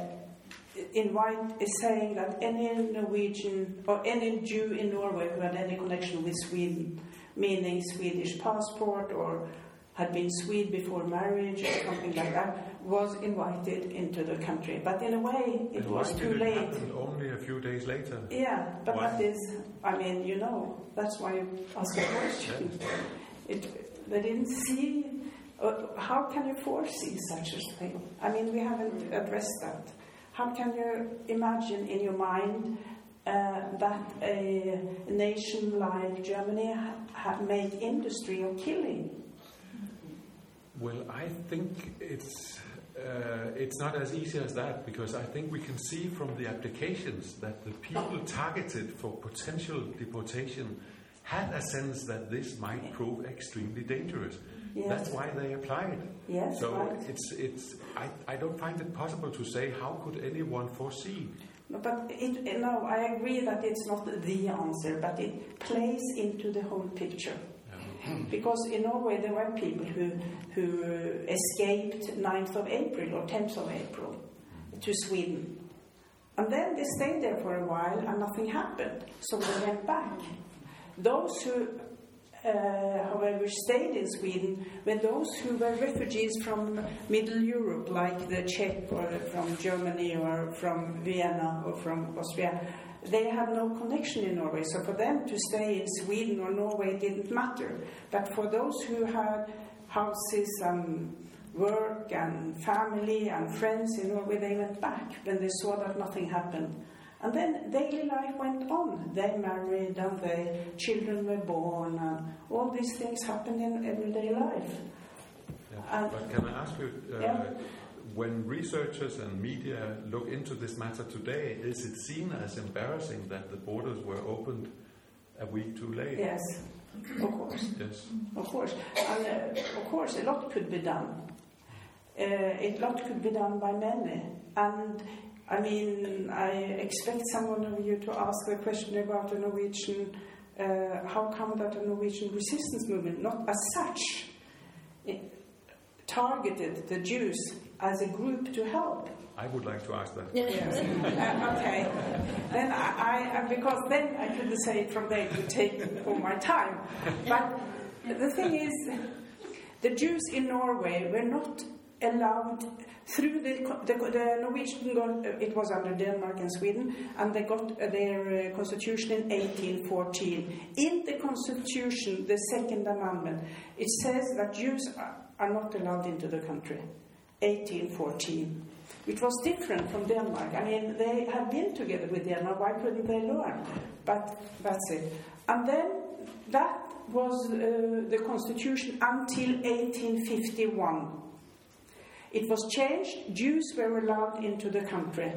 invite, saying that any Norwegian or any Jew in Norway who had any connection with Sweden, meaning Swedish passport or had been Swede before marriage or something like that, was invited into the country. But in a way, it And was too did it late. only a few days later? Yeah, but Why? that is, I mean, you know, that's why you ask a question. (laughs) It, they didn't see. Uh, how can you foresee such a thing? I mean, we haven't addressed that. How can you imagine in your mind that a nation like Germany ha- ha- made industry of killing? Well, I think it's uh, it's not as easy as that because I think we can see from the applications that the people targeted for potential deportation had a sense that this might prove extremely dangerous. Yes. That's why they applied. Yes, So right. it's it's I, I don't find it possible to say how could anyone foresee. But it, no, I agree that it's not the answer, but it plays into the whole picture. Because in Norway there were people who, who escaped 9th of April or 10th of April to Sweden. And then they stayed there for a while and nothing happened, so they went back. Those who, uh, however, stayed in Sweden were those who were refugees from Middle Europe, like the Czech or from Germany or from Vienna or from Austria. They had no connection in Norway, so for them to stay in Sweden or Norway didn't matter. But for those who had houses and work and family and friends in Norway, they went back when they saw that nothing happened. And then daily life went on. They married and their children were born, and all these things happened in everyday life. Yeah. And- but can I ask you, uh, Yeah. when researchers and media look into this matter today, is it seen as embarrassing that the borders were opened a week too late? Yes, of course. Yes. Of course, and uh, of course, a lot could be done. Uh, a lot could be done by many, and I mean, I expect someone of you to ask the question about the Norwegian. Uh, how come that the Norwegian resistance movement, not as such, it targeted the Jews as a group to help? I would like to ask that. Yes. Uh, okay. Then I, I, because then I couldn't say it from there to take all my time. But the thing is, the Jews in Norway were not allowed through the, the, the Norwegian, got, it was under Denmark and Sweden, and they got their uh, constitution in 1814. In the constitution, the Second Amendment, it says that Jews are, are not allowed into the country. 1814 which was different from Denmark. I mean, they had been together with Denmark, why couldn't they learn? But that's it. And then that was uh, the constitution until 1851. It was changed, Jews were allowed into the country.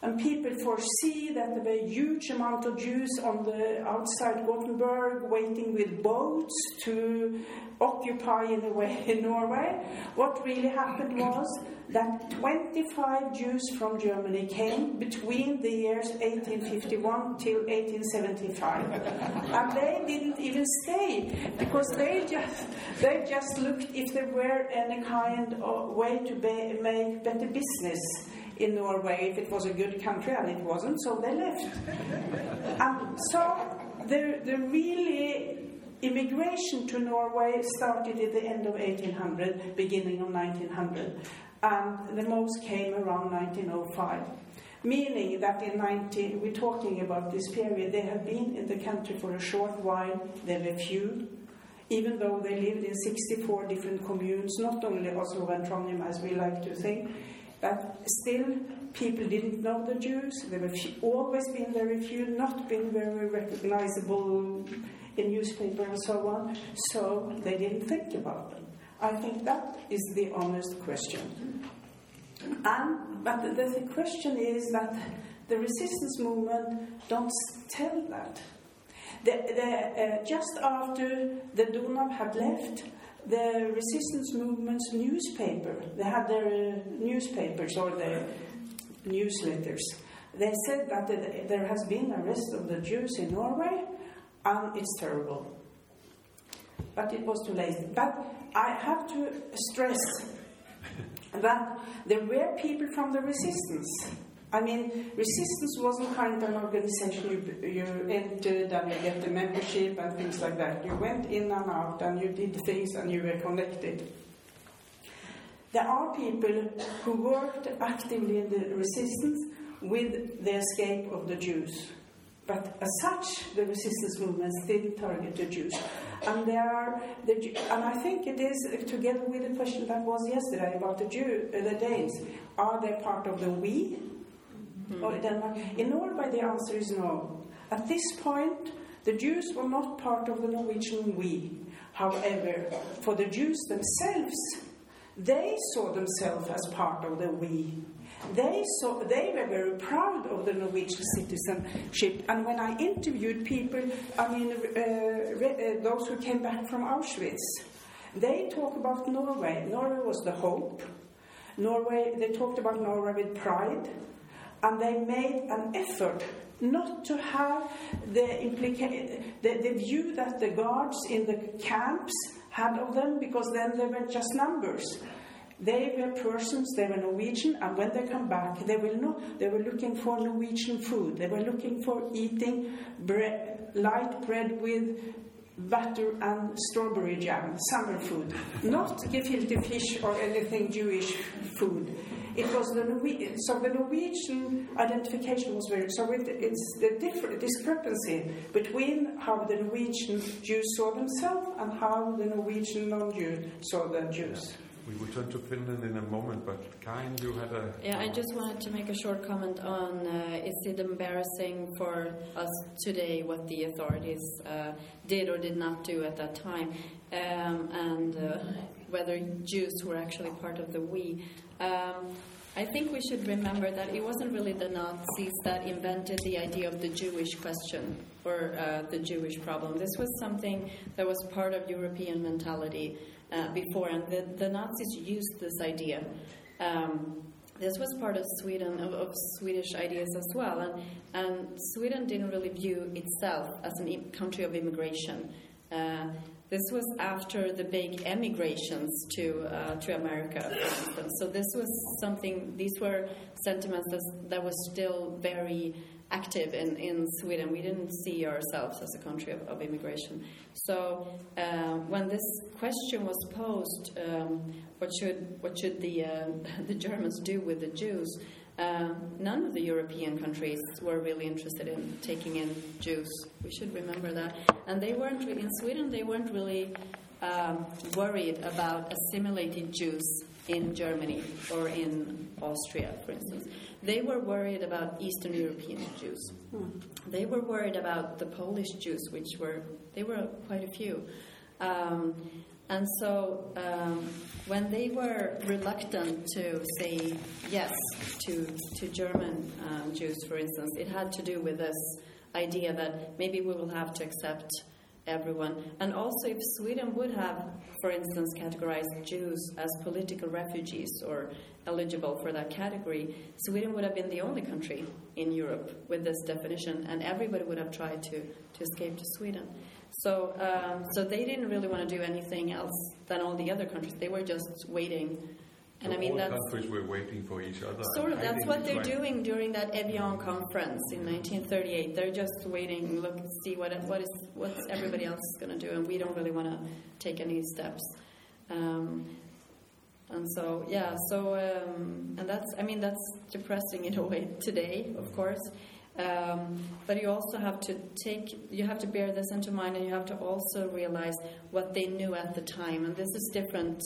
And people foresee that there were a huge amount of Jews on the outside Gothenburg waiting with boats to occupy in a way in Norway. What really happened was that 25 Jews from Germany came between the years 1851 till 1875, and they didn't even stay because they just they just looked if there were any kind of way to be, make better business in Norway if it was a good country, and it wasn't, so they left. and (laughs) um, so the, the really immigration to Norway started at the end of 1800, beginning of 1900, and the most came around 1905. Meaning that in 19, we're talking about this period, they have been in the country for a short while, they were few, even though they lived in 64 different communes, not only Oslo and Trondheim as we like to think, but still people didn't know the Jews. There were few, always been very few, not been very recognizable in newspaper and so on, so they didn't think about them. I think that is the honest question. And, but the, the question is that the resistance movement don't tell that. The, the, uh, just after the Donau had left, the resistance movement's newspaper, they had their uh, newspapers or their newsletters. They said that there has been arrest of the Jews in Norway, and it's terrible. But it was too late. But I have to stress that there were people from the resistance. I mean, resistance wasn't kind of an organization you, you entered and you get the membership and things like that. You went in and out and you did things and you were connected. There are people who worked actively in the resistance with the escape of the Jews. But as such, the resistance movement still target the Jews. And there are the, and I think it is together with the question that was yesterday about the Jew, uh, the Danes. Are they part of the we? Mm-hmm. Or Denmark? In Norway, the answer is no. At this point, the Jews were not part of the Norwegian we. However, for the Jews themselves, they saw themselves as part of the we. They, saw, they were very proud of the Norwegian citizenship. And when I interviewed people, I mean, uh, uh, those who came back from Auschwitz, they talk about Norway. Norway was the hope. Norway, they talked about Norway with pride. And they made an effort not to have the, implica- the, the view that the guards in the camps had of them, because then they were just numbers. They were persons, they were Norwegian, and when they come back, they will know they were looking for Norwegian food. They were looking for eating light bread with butter and strawberry jam, summer food, not (laughs) gefilte fish or anything Jewish food. It was the Norwegian, so the Norwegian identification was very. So it, it's the different discrepancy between how the Norwegian Jews saw themselves and how the Norwegian non-Jews saw the Jews. We will turn to Finland in a moment, but Karin, you had a. Yeah, I just wanted to make a short comment on uh, is it embarrassing for us today what the authorities uh, did or did not do at that time, um, and uh, whether Jews were actually part of the we. Um, I think we should remember that it wasn't really the Nazis that invented the idea of the Jewish question or uh, the Jewish problem. This was something that was part of European mentality uh, before, and the, the, Nazis used this idea. Um, this was part of Sweden, of, of, Swedish ideas as well, and, and Sweden didn't really view itself as a country of immigration. Uh, this was after the big emigrations to uh, to America, for instance. So this was something. These were sentiments that, that was still very active in, in Sweden. We didn't see ourselves as a country of, of immigration. So uh, when this question was posed, um, what should what should the uh, (laughs) the Germans do with the Jews? Uh, none of the European countries were really interested in taking in Jews. We should remember that. And they weren't really, in Sweden. They weren't really um, worried about assimilating Jews in Germany or in Austria, for instance. They were worried about Eastern European Jews. Hmm. They were worried about the Polish Jews, which were they were quite a few. Um, and so um, when they were reluctant to say yes to, to German um, Jews, for instance, it had to do with this idea that maybe we will have to accept everyone. And also, if Sweden would have, for instance, categorized Jews as political refugees or eligible for that category, Sweden would have been the only country in Europe with this definition, and everybody would have tried to, to escape to Sweden. So, um, so they didn't really want to do anything else than all the other countries. They were just waiting. And so I mean, all that's countries were waiting for each other. sort of that's what they're doing during that Evian conference in 1938. They're just waiting, look, see what what is what's everybody else is going to do, and we don't really want to take any steps. Um, and so, yeah, so um, and that's I mean that's depressing in a way (laughs) today, of course. Um, but you also have to take, you have to bear this into mind, and you have to also realize what they knew at the time. And this is different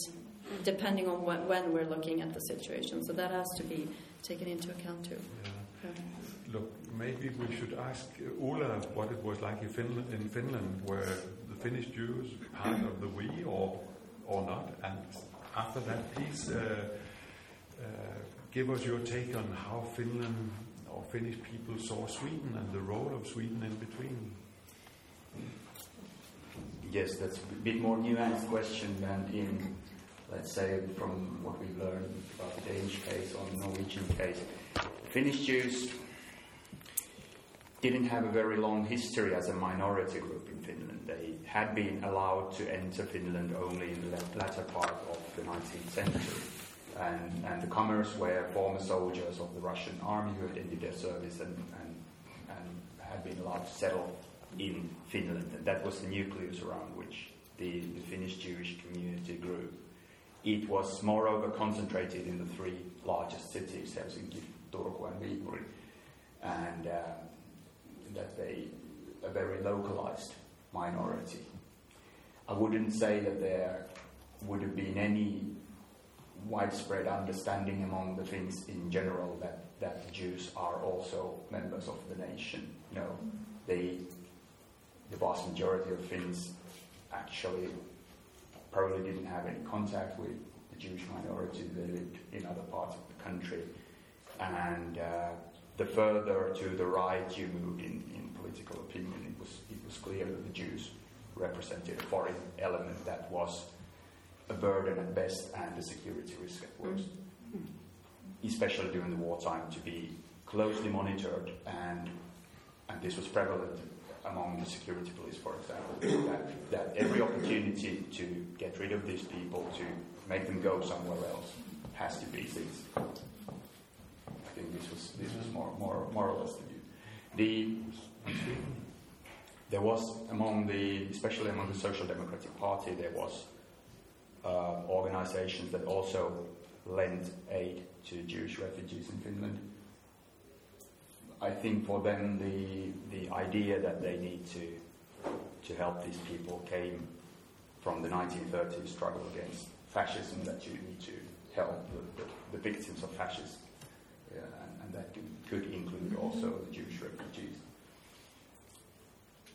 depending on when, we're looking at the situation. So that has to be taken into account too. Yeah. Look, maybe we should ask Oula what it was like in Finland. In Finland, were the Finnish Jews part of the we or or not? And after that, please uh, uh, give us your take on how Finland or Finnish people saw Sweden and the role of Sweden in between. Yes, that's a bit more nuanced question than in, let's say, from what we've learned about the Danish case or the Norwegian case. Finnish Jews didn't have a very long history as a minority group in Finland. They had been allowed to enter Finland only in the latter part of the 19th century. And, and the comers were former soldiers of the Russian army who had ended their service and, and, and had been allowed to settle in Finland. And that was the nucleus around which the, the Finnish Jewish community grew. It was moreover concentrated in the three largest cities, Helsinki, Turku, and Viipuri. And uh, that they a very localized minority. I wouldn't say that there would have been any widespread understanding among the Finns in general that, that Jews are also members of the nation. No, they, the vast majority of Finns actually probably didn't have any contact with the Jewish minority. that lived in other parts of the country. And uh, the further to the right you moved in, in political opinion, it was, it was clear that the Jews represented a foreign element that was a burden at best and a security risk at mm. worst. Mm. Especially during the wartime, to be closely monitored, and, and this was prevalent among the security police, for example, that, that every opportunity to get rid of these people, to make them go somewhere else, has to be seized. I think this was this was more more more or less the view. The there was among the especially among the Social Democratic Party there was uh, organizations that also lent aid to Jewish refugees in Finland. I think for them the the idea that they need to to help these people came from the 1930s struggle against fascism that you need to help the, the, the victims of fascism yeah, and, and that could include also the Jewish refugees.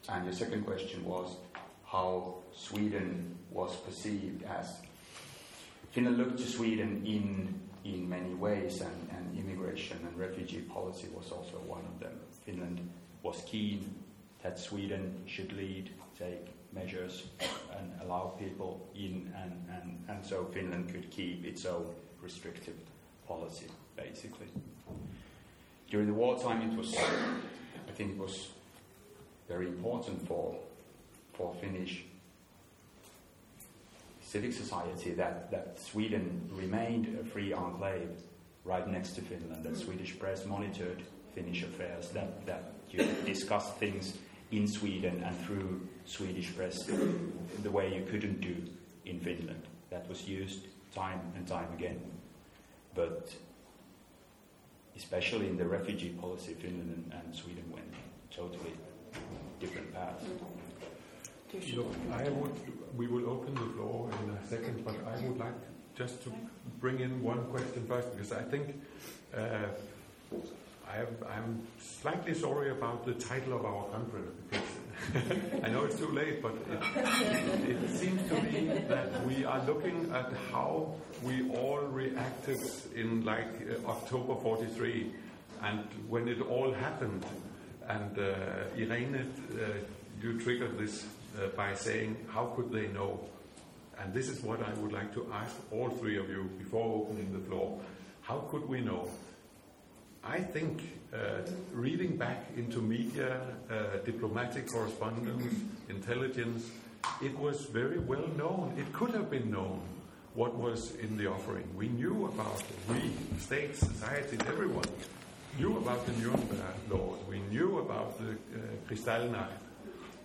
And your second question was how Sweden was perceived as. Finland looked to Sweden in, in many ways, and, and immigration and refugee policy was also one of them. Finland was keen that Sweden should lead, take measures, and allow people in, and, and, and so Finland could keep its own restrictive policy, basically. During the wartime, it was, I think, it was very important for for Finnish civic society that, that Sweden remained a free enclave right next to Finland, that Swedish press monitored Finnish affairs, that, that you could discuss things in Sweden and through Swedish press the way you couldn't do in Finland. That was used time and time again. But especially in the refugee policy, Finland and, and Sweden went totally different paths. Look, I would, we will open the floor in a second, but I would like just to bring in one question first, because I think uh, I I'm slightly sorry about the title of our conference, (laughs) I know it's too late, but it, it, seems to me that we are looking at how we all reacted in like uh, October 43 and when it all happened. And uh, Irene, uh, you triggered this uh, by saying, how could they know? And this is what I would like to ask all three of you before opening the floor. How could we know? I think uh, reading back into media, uh, diplomatic correspondence, intelligence, it was very well known. It could have been known what was in the offering. We knew about it. we, states, societies, everyone knew about the Nuremberg laws. We knew about the uh, Kristallnacht.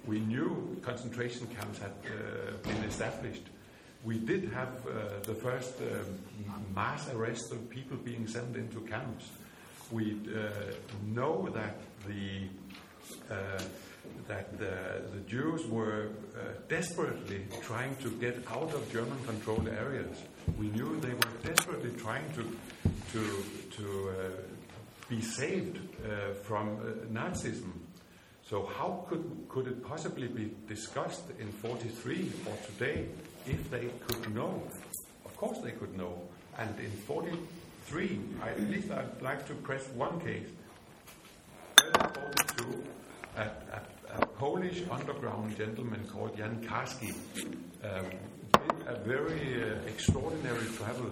We knew concentration camps had uh, been established. We did have uh, the first um, mass arrest of people being sent into camps we uh, know that the that the, the, Jews were uh, desperately trying to get out of German-controlled areas. We knew they were desperately trying to to to uh, be saved uh, from Nazism. So how could could it possibly be discussed in 43 or today if they could know? Of course they could know. And in 43, I, at least I'd like to press one case. 42, a, a, a, Polish underground gentleman called Jan Karski um, did a very uh, extraordinary travel.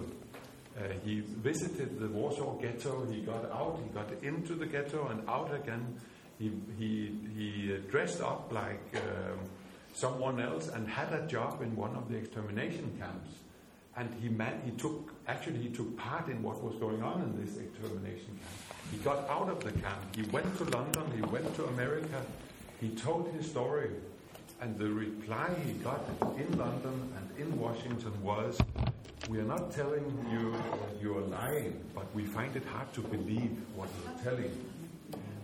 Uh, he visited the Warsaw ghetto, he got out, he got into the ghetto and out again. He, he, he dressed up like um, someone else and had a job in one of the extermination camps and he, man, he took actually he took part in what was going on in this extermination camp. He got out of the camp. He went to London. He went to America. He told his story, and the reply he got in London and in Washington was, "We are not telling you you are lying, but we find it hard to believe what you're telling."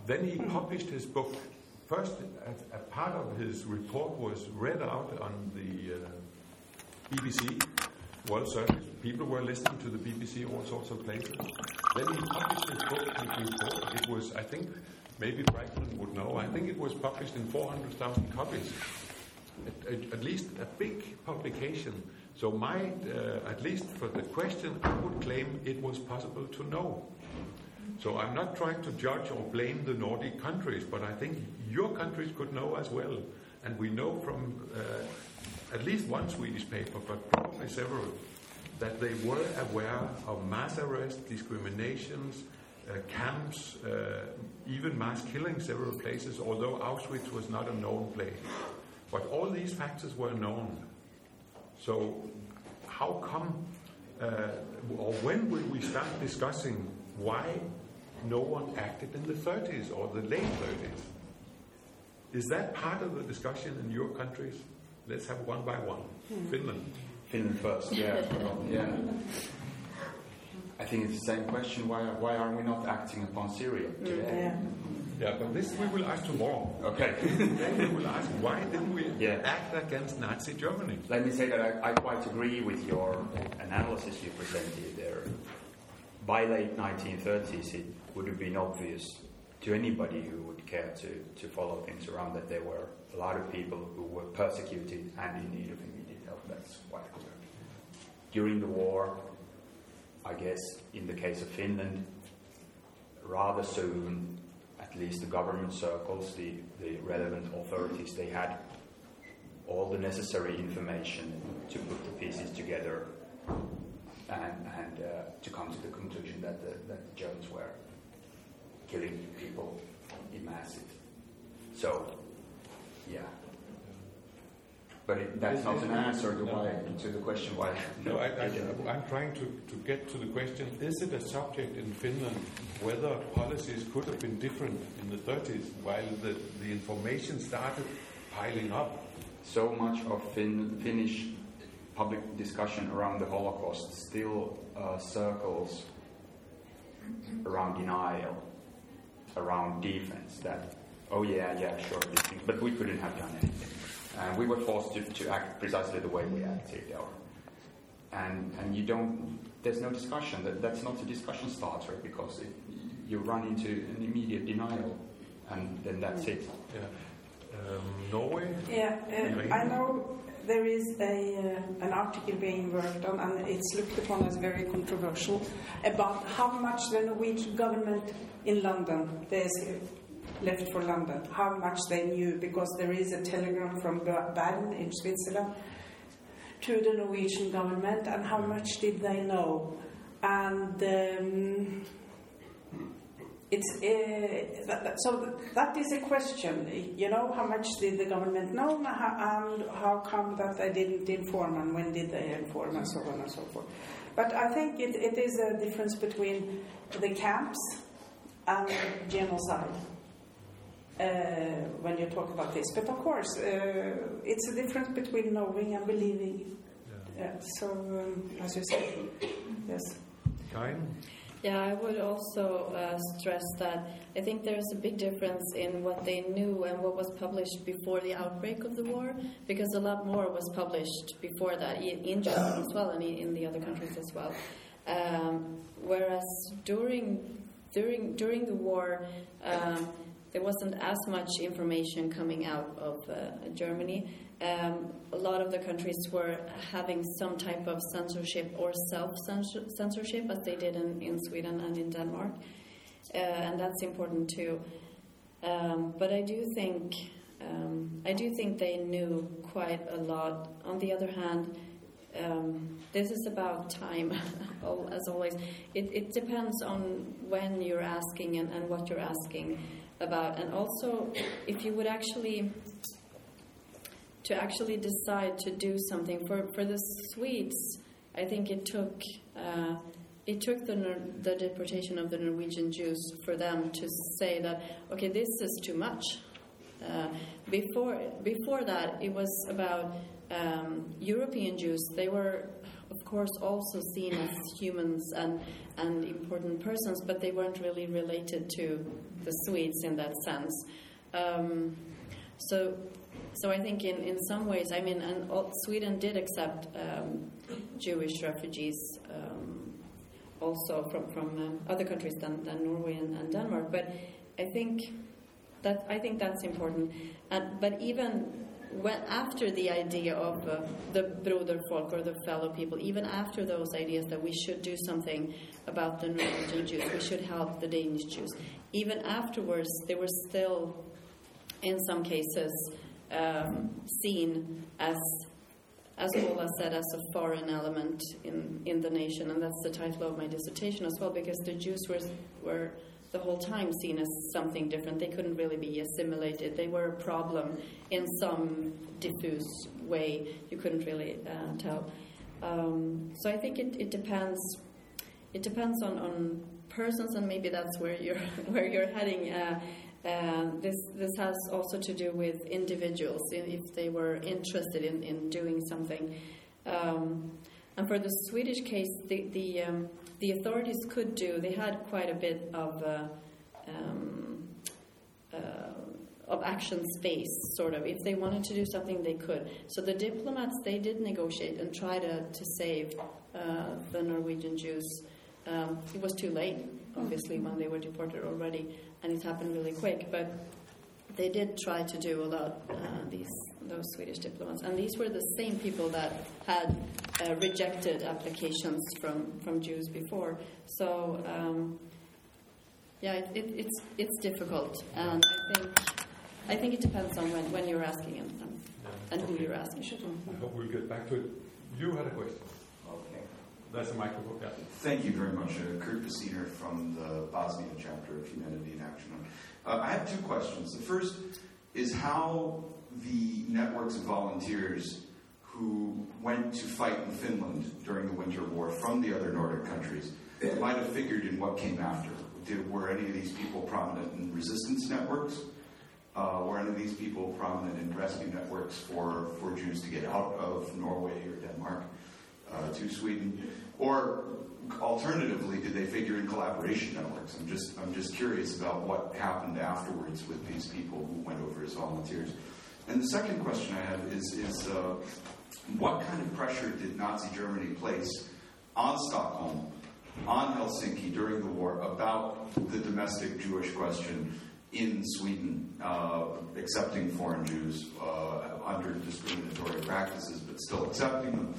Then he published his book. First, a, a part of his report was read out on the uh, BBC World Service. People were listening to the BBC all sorts of places. Then he published his book, his report. It was, I think, maybe Franklin would know, I think it was published in 400,000 copies. At, at, at, least a big publication. So my, uh, at least for the question, I would claim it was possible to know. So I'm not trying to judge or blame the Nordic countries, but I think your countries could know as well. And we know from uh, at least one Swedish paper, but probably several, that they were aware of mass arrests, discriminations, uh, camps, uh, even mass killings several places, although Auschwitz was not a known place. But all these factors were known. So, how come, uh, or when will we start discussing why no one acted in the 30s or the late 30s? Is that part of the discussion in your countries? Let's have one by one. Hmm. Finland. Finland first. Yeah. (laughs) yeah. I think it's the same question. Why, why are we not acting upon Syria today? Yeah. Yeah, but this we will ask tomorrow. Okay. (laughs) then we will ask why didn't we yeah. act against Nazi Germany? Let me say that I, I, quite agree with your analysis you presented there. By late 1930s, it would have been obvious to anybody who would care to, to follow things around that there were a lot of people who were persecuted and in need of immediate help. That's quite clear. During the war, I guess in the case of Finland, rather soon, at least the government circles, the, the relevant authorities, they had all the necessary information to put the pieces together and, and uh, to come to the conclusion that the, that the Germans were killing people in masses. So yeah. But it, that's not an answer to, why, to the question why. (laughs) No, I, am trying to, to get to the question is it a subject in Finland whether policies could have been different in the 30s while the, the information started piling up? So much of fin- Finnish public discussion around the Holocaust still uh, circles around denial, around defense, that oh yeah, yeah, sure, but we couldn't have done anything. And we were forced to, to act precisely the way we acted. Or, and, and you don't, there's no discussion. That, that's not a discussion starter because it, you run into an immediate denial and then that's it. Yeah. Um, Norway? Yeah, uh, I know there is a, uh, an article being worked on, and it's looked upon as very controversial, about how much the Norwegian government in London, there's left for London, how much they knew, because there is a telegram from Bern in Switzerland to the Norwegian government, and how much did they know? And um, it's uh, that, so that is a question. You know, how much did the government know, and how come that they didn't inform, and when did they inform, and so on and so forth. But I think it, it is a difference between the camps and genocide. Uh, when you talk about this, but of course, uh, it's a difference between knowing and believing. Yeah. yeah so, um, as you said, yes. Karin? Yeah, I would also uh, stress that I think there is a big difference in what they knew and what was published before the outbreak of the war, because a lot more was published before that in Germany as well and in the other countries as well. Um, whereas during during during the war. Um, there wasn't as much information coming out of uh, Germany. Um, a lot of the countries were having some type of censorship or self censorship, as they did in, in Sweden and in Denmark. Uh, and that's important too. Um, but I do think um, I do think they knew quite a lot. On the other hand, um, this is about time, (laughs) as always. It, it, depends on when you're asking and, and what you're asking about, and also if you would actually to actually decide to do something for for the Swedes. I think it took uh, it took the the deportation of the Norwegian Jews for them to say that okay, this is too much. Uh, before before that, it was about um, European Jews. They were of course, also seen as humans and, and important persons, but they weren't really related to the Swedes in that sense. Um, so, so I think in, in some ways, I mean, and Sweden did accept um, Jewish refugees um, also from, from um, other countries than, than Norway and, and, Denmark. But I think that I think that's important. And, but even when, after the idea of uh, the broderfolk or the fellow people, even after those ideas that we should do something about the Norwegian Jews, we should help the Danish Jews, even afterwards, there were still, in some cases, um, seen as, as Oula said, as a foreign element in, in the nation, and that's the title of my dissertation as well, because the Jews were, were the whole time seen as something different. They couldn't really be assimilated. They were a problem in some diffuse way. You couldn't really uh, tell. Um, so I think it, it depends. It depends on, on persons, and maybe that's where you're (laughs) where you're heading. Uh, uh, this this has also to do with individuals if they were interested in, in doing something. Um, and for the Swedish case, the the um, the authorities could do. They had quite a bit of uh, um, uh, of action space, sort of. If they wanted to do something, they could. So the diplomats they did negotiate and try to to save uh, the Norwegian Jews. Um, it was too late, obviously, when they were deported already, and it happened really quick. But they did try to do a lot. Uh, these those Swedish diplomats, and these were the same people that had uh, rejected applications from, from Jews before. So um, yeah, it, it, it's it's difficult, and I think I think it depends on when, when you're asking and, and who you're asking. I hope we'll get back to it. You had a question. That's microphone. Yeah. Thank you very much, uh, Kurt Bassuener from the Bosnia chapter of Humanity in Action. Uh, I have two questions. The first is how the networks of volunteers who went to fight in Finland during the Winter War from the other Nordic countries might have figured in what came after. Did, were any of these people prominent in resistance networks? Uh, were any of these people prominent in rescue networks for, for Jews to get out of Norway or Denmark uh, to Sweden? Or alternatively, did they figure in collaboration networks? I'm just, I'm just curious about what happened afterwards with these people who went over as volunteers. And the second question I have is, is uh, what kind of pressure did Nazi Germany place on Stockholm, on Helsinki during the war about the domestic Jewish question in Sweden uh, accepting foreign Jews uh, under discriminatory practices, but still accepting them.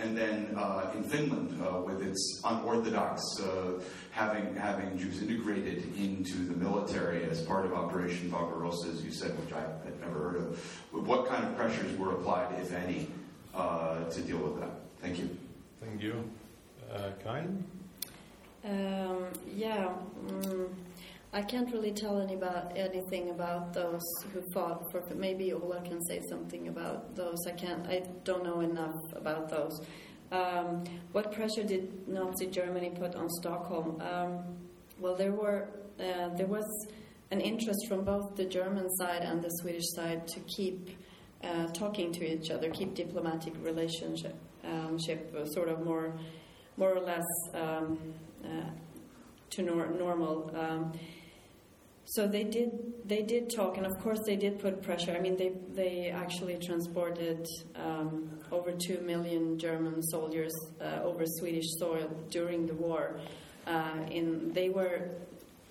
And then uh, in Finland, uh, with its unorthodox uh, having having Jews integrated into the military as part of Operation Barbarossa, as you said, which I had never heard of. What kind of pressures were applied, if any, uh, to deal with that? Thank you. Thank you. Uh, Karin? Um, yeah, mm, I can't really tell any about, anything about those who fought for. Maybe Oula can say something about those. I can't. I don't know enough about those. Um, what pressure did Nazi Germany put on Stockholm? Um, well, there were uh, there was an interest from both the German side and the Swedish side to keep uh, talking to each other, keep diplomatic relationship, um, uh, sort of more, more or less um, uh, to nor- normal. So they did they did talk, and of course they did put pressure. I mean, they they actually transported um, over two million German soldiers uh, over Swedish soil during the war. Uh, in they were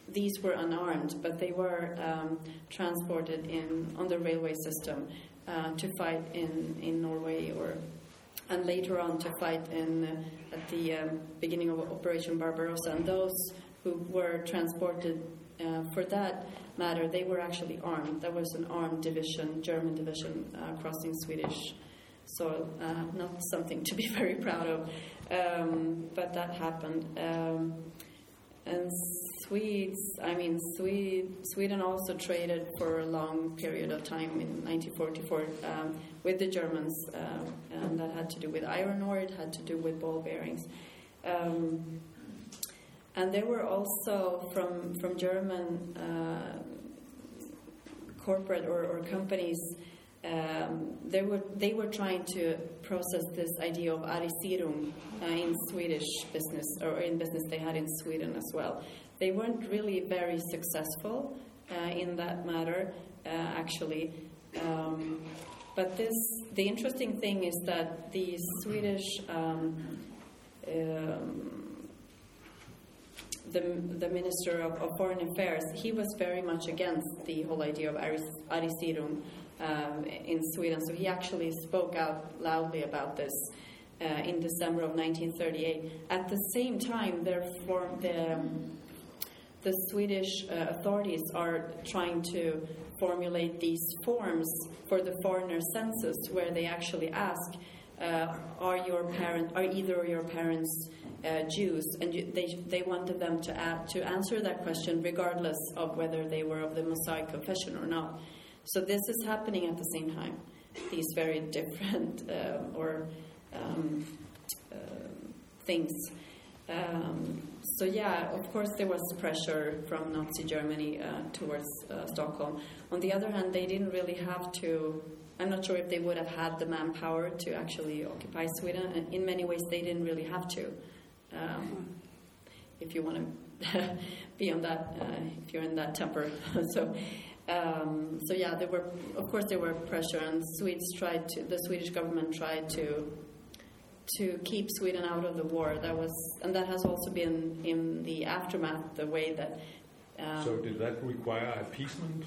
these were unarmed, but they were um, transported in on the railway system uh, to fight in in Norway or. And later on to fight in uh, at the um, beginning of Operation Barbarossa, and those who were transported uh, for that matter, they were actually armed. There was an armed division, German division, uh, crossing Swedish soil. Uh, not something to be (laughs) very proud of, um, but that happened. Um, and Swedes, I mean, Swede, Sweden also traded for a long period of time in 1944 um, with the Germans, uh, and that had to do with iron ore, it had to do with ball bearings. Um, and there were also from from German uh, corporate or, or companies. Um, they were they were trying to process this idea of arisierung uh, in Swedish business or in business they had in Sweden as well. They weren't really very successful uh, in that matter, uh, actually. Um, but this the interesting thing is that the Swedish um, um the, the Minister of, of, Foreign Affairs, he was very much against the whole idea of arisierung um, in Sweden. So he actually spoke out loudly about this uh, in December of 1938. At the same time, therefore, the, the Swedish uh, authorities are trying to formulate these forms for the foreigner census, where they actually ask, uh, "Are your parent, are either of your parents uh, Jews, and they, they wanted them to, add, to answer that question regardless of whether they were of the Mosaic confession or not. So this is happening at the same time. These very different (laughs) uh, or um, uh, things. Um, so yeah, of course there was pressure from Nazi Germany uh, towards uh, Stockholm. On the other hand, they didn't really have to. I'm not sure if they would have had the manpower to actually occupy Sweden. And in many ways, they didn't really have to um, if you want to (laughs) be on that, uh, if you're in that temper. (laughs) so, um, so yeah, there were, of course, there were pressure, and Swedes tried to, the Swedish government tried to, to keep Sweden out of the war. That was, and that has also been in the aftermath, the way that. Um, so did that require appeasement?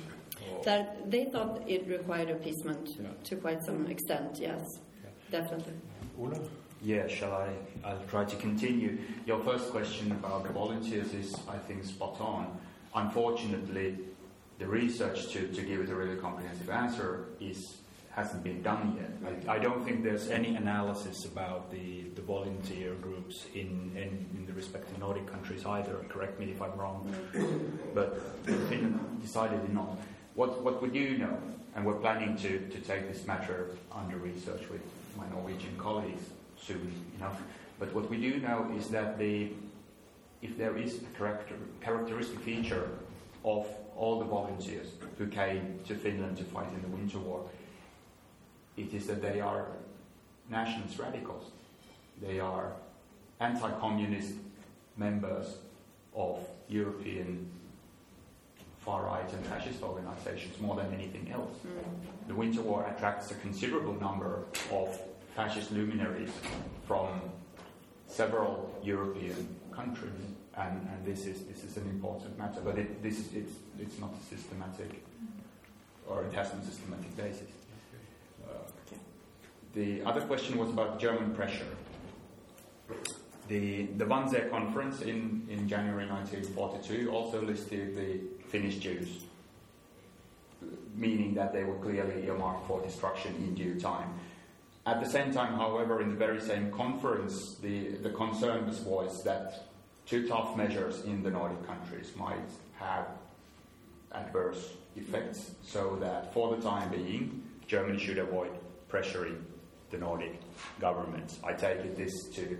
That they thought it required appeasement yeah. to quite some extent. Yes, yeah. definitely. Oula? Yeah, shall I? I'll try to continue. Your first question about the volunteers is, I think, spot on. Unfortunately, the research to, to give it a really comprehensive answer is hasn't been done yet. I, I don't think there's any analysis about the, the volunteer groups in, in, in the respective Nordic countries either. Correct me if I'm wrong, but Finland decidedly not. What, what we do know, and we're planning to, to take this matter under research with my Norwegian colleagues, soon enough. But what we do know is that the, if there is a character, characteristic feature of all the volunteers who came to Finland to fight in the Winter War, it is that they are nationalist radicals. They are anti communist members of European far right and fascist organizations more than anything else. Mm. The Winter War attracts a considerable number of fascist luminaries from several European countries. and, and this is this is an important matter. But it, this it's it's not a systematic, or it has no systematic basis. Uh, the other question was about German pressure. The, the Wannsee conference in, in January 1942 also listed the Finnish Jews, meaning that they were clearly earmarked for destruction in due time. At the same time, however, in the very same conference, the, the concern was voiced that too tough measures in the Nordic countries might have adverse effects, so that for the time being, Germany should avoid pressuring the Nordic governments. I take it this to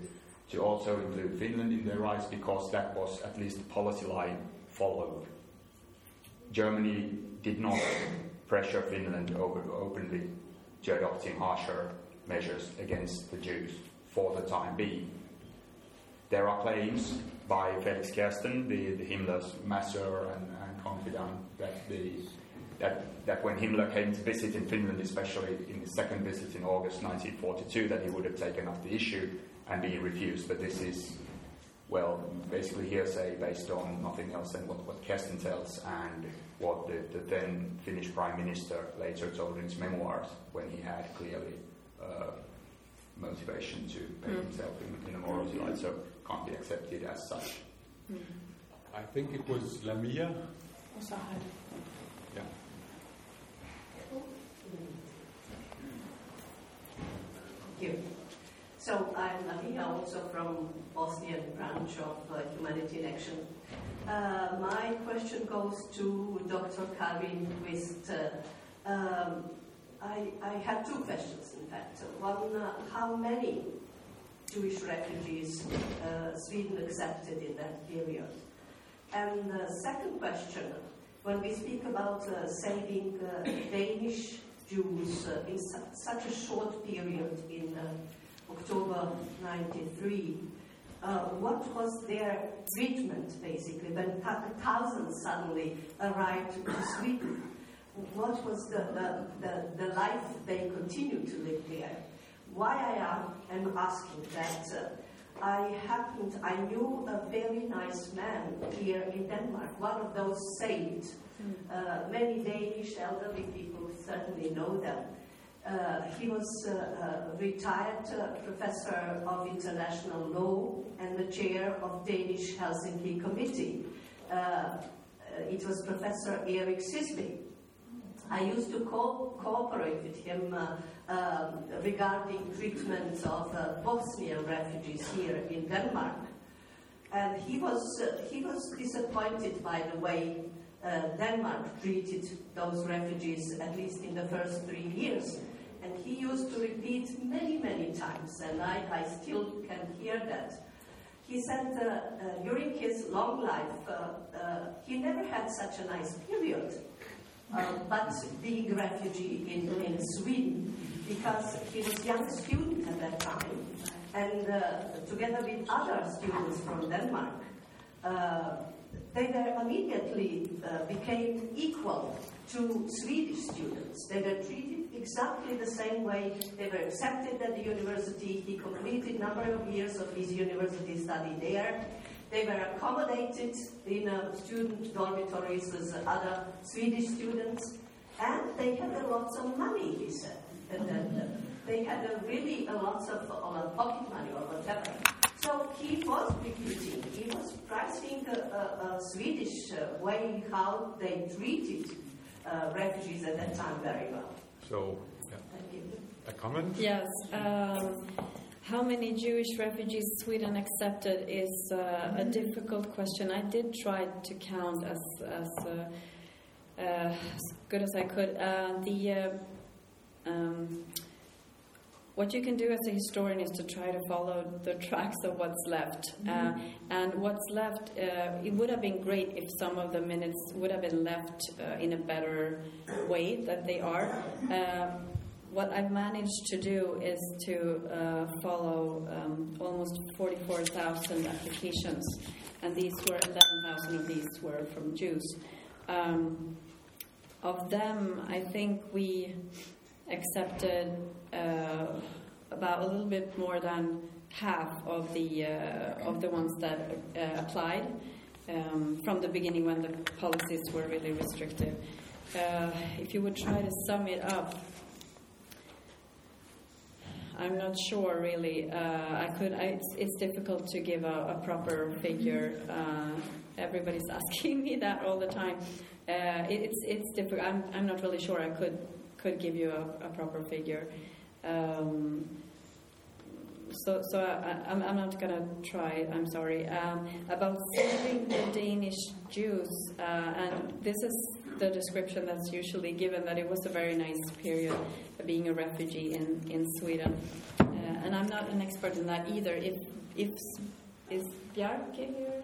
to also include Finland in their rights because that was at least the policy line followed. Germany did not pressure Finland over, openly to adopting harsher measures against the Jews for the time being. There are claims by Felix Kersten, the, the Himmler's master and, and confidant, that, the, that, that when Himmler came to visit in Finland, especially in his second visit in August 1942, that he would have taken up the issue and being refused. But this is, well, basically hearsay based on nothing else than what, what Kersten tells and what the, the, then Finnish Prime Minister later told in his memoirs when he had clearly uh, motivation to paint mm. himself in, in, a morality light, so can't be accepted as such. Mm. I think it was Lamia. Yeah. Thank you. So I'm Lamia, also from Bosnian branch of uh, Humanity in Action. Uh, my question goes to Dr. Karin Kvist. Uh, um, I, I, have two questions, in fact. One, uh, how many Jewish refugees uh, Sweden accepted in that period? And the second question, when we speak about uh, saving Danish Jews in su- such a short period in October 93, uh, what was their treatment, basically, when thousands suddenly arrived to Sweden? What was the, the, the, the, life they continued to live there? Why I am am asking that, uh, I happened, I knew a very nice man here in Denmark, one of those saved. Hmm. Uh, many Danish elderly people certainly know them. Uh, he was a uh, uh, retired professor of international law and the chair of Danish Helsinki Committee. it was Professor Erik Siesby. I used to co- cooperate with him uh, um, regarding treatment of uh, Bosnian refugees here in Denmark. And he was, uh, he was disappointed by the way Denmark treated those refugees, at least in the first three years. And he used to repeat many, many times, and I, I still can hear that. He said uh, uh, during his long life, uh, uh he never had such a nice period, uh, but being a refugee in, in Sweden, because he was a young student at that time, and uh, together with other students from Denmark, they were immediately became equal to Swedish students. They were treated exactly the same way. They were accepted at the university. He completed number of years of his university study there. They were accommodated in uh, student dormitories as other Swedish students. And they had a lot of money, he said. And then, uh, they had a really a lot of uh, pocket money or whatever. So he was recruiting, he was pricing a, a, a Swedish uh, way how they treated uh, refugees at that time very well. So, yeah. Thank you. A comment? Yes. Um, how many Jewish refugees Sweden accepted is uh, a difficult question. I did try to count as as, uh, uh as good as I could. Uh, the uh, um, what you can do as a historian is to try to follow the tracks of what's left. Mm-hmm. Uh, and what's left, uh, it would have been great if some of the minutes would have been left uh, in a better way that they are. What I've managed to do is to uh, follow um, almost 44,000 applications, and these were 11,000 of these were from Jews. Um, of them, I think we accepted uh, about a little bit more than half of the uh, of the ones that uh, applied um, from the beginning when the policies were really restrictive. Uh, if you would try to sum it up, I'm not sure really. Uh, I could. I, it's, it's, difficult to give a, a proper figure. Uh, everybody's (laughs) asking me that all the time. Uh, it, it's it's difficult. I'm, I'm not really sure. I could could give you a, a proper figure. Um, so, so I, am I'm, I'm not going to try. I'm sorry. Um, about saving the Danish Jews, uh, and this is the description that's usually given that it was a very nice period being a refugee in in Sweden. Uh, and I'm not an expert in that either. If if is Bjarke here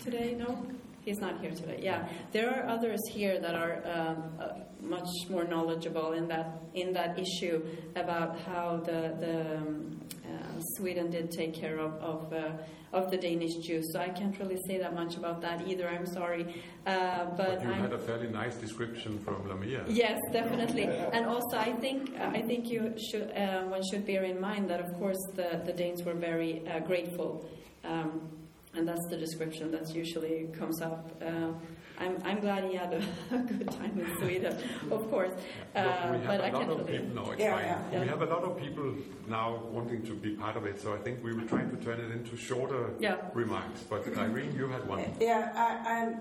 today? No. He's not here today. Yeah, there are others here that are um, uh, much more knowledgeable in that in that issue about how the the um, uh, Sweden did take care of of, uh, of the Danish Jews. So I can't really say that much about that either. I'm sorry, uh, but, but you I'm, had a fairly nice description from Lamia. Yes, definitely. And also, I think I think you should uh, one should bear in mind that of course the the Danes were very uh, grateful. Um, and that's the description that usually comes up. Uh, I'm, I'm glad he had a, a, (laughs) good time in Sweden, (laughs) of course. Uh, we have a lot of people now. Yeah, yeah, yeah. We have a lot of people now wanting to be part of it. So I think we were trying to turn it into shorter yeah. remarks. But Irene, you had one. Yeah, I,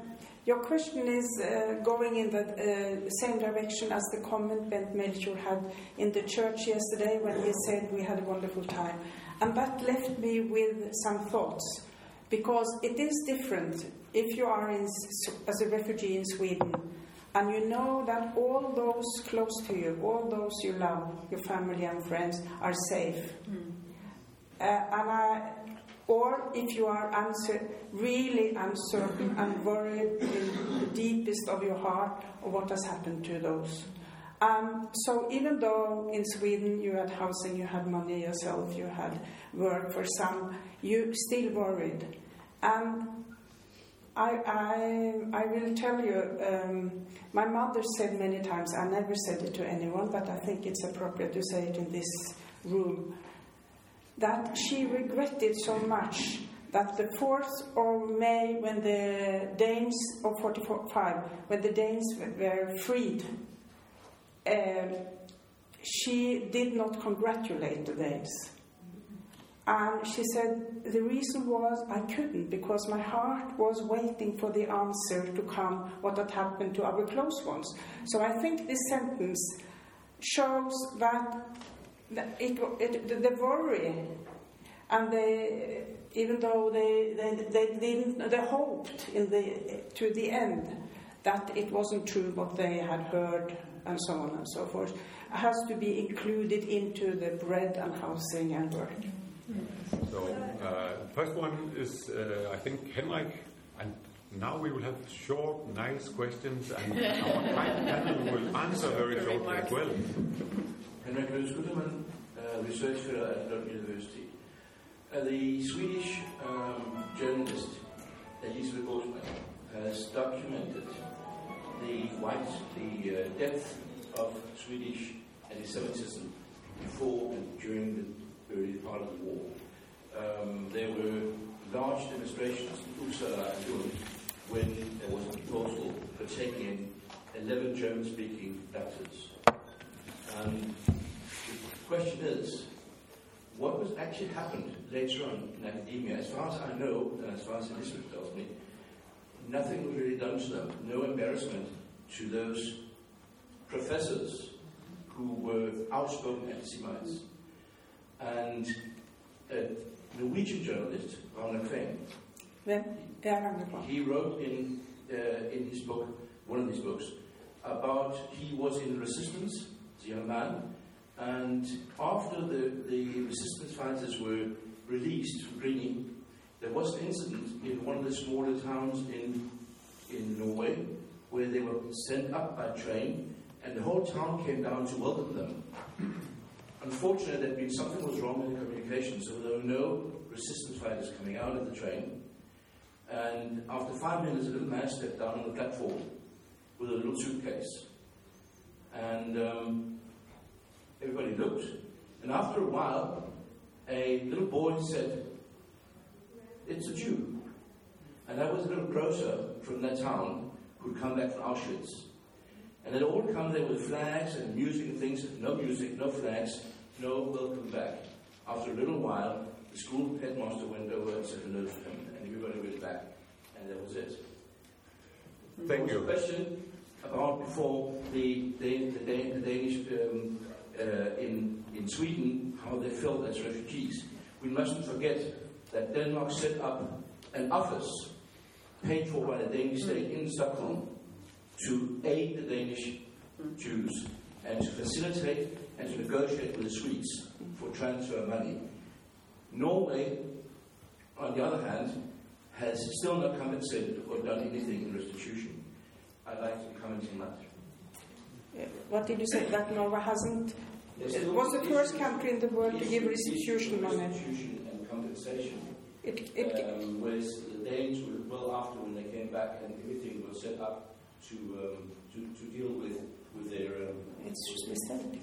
your question is uh, going in the uh, same direction as the comment Bent Melchior had in the church yesterday when he said we had a wonderful time. And that left me with some thoughts because it is different if you are in, as a refugee in Sweden and you know that all those close to you, all those you love, your family and friends, are safe. Mm. Uh, and I, or if you are uncer- really uncertain and worried in the deepest of your heart of what has happened to those. Um, so even though in Sweden you had housing, you had money yourself, you had work for some, you still worried. And I, I, I will tell you, um, my mother said many times, I never said it to anyone, but I think it's appropriate to say it in this room, that she regretted so much that the 4th of May, when the Danes, of 45, when the Danes were freed, um, she did not congratulate the Danes. And she said, the reason was I couldn't because my heart was waiting for the answer to come what had happened to our close ones. So I think this sentence shows that it, it, the worry and even though they, they, they didn't, they hoped in the, to the end that it wasn't true what they had heard and so on and so forth, has to be included into the bread and housing and work. So, uh, first one is, uh, I think, Henrik, and now we will have short, nice questions, and our kind panel will answer very shortly as well. Henrik Rødskudemann, uh, research fellow at Lund University. Uh, the Swedish um, journalist Elisabeth Båtsman has documented the white, the uh, depth of Swedish anti-Semitism before and during the early part of the war. Um, there were large demonstrations in Uppsala and Lund when there was a proposal for taking in 11 German-speaking doctors. And the question is, what was actually happened later on in academia? As far as I know, and as far as Elizabeth tells me, nothing was really done to them. No embarrassment to those professors who were outspoken anti-Semites. And a Norwegian journalist, Ragnar Kveng, he wrote in, uh, in his book, one of his books, about he was in the resistance as a young man, and after the, the resistance fighters were released from Grini, there was an incident in one of the smaller towns in, in Norway where they were sent up by train and the whole town came down to welcome them. Unfortunately, there'd been something was wrong with the communication, so there were no resistance fighters coming out of the train. And after five minutes, a little man stepped down on the platform with a little suitcase. And um, everybody looked, And after a while, a little boy said, It's a Jew. And that was a little grocer from that town who'd come back from Auschwitz. And they'd all come there with flags and music and things. No music, no flags, no welcome back. After a little while, the school headmaster went over and said hello to him, and everybody went back. And that was it. Thank there you. a question about before the, the, the, the Danish um, uh, in, in Sweden, how they felt as refugees. We mustn't forget that Denmark set up an office paid for by the Danish state in Stockholm to aid the Danish Jews and to facilitate and to negotiate with the Swedes for transfer money. Norway, on the other hand, has still not compensated or done anything in restitution. I'd like to comment on that. What did you say? That Norway hasn't. It was the first country in the world to give restitution money. Restitution and compensation. It, it, Um, whereas the Danes were well after when they came back and everything was set up to um, to, to deal with with their um, It's just missaid.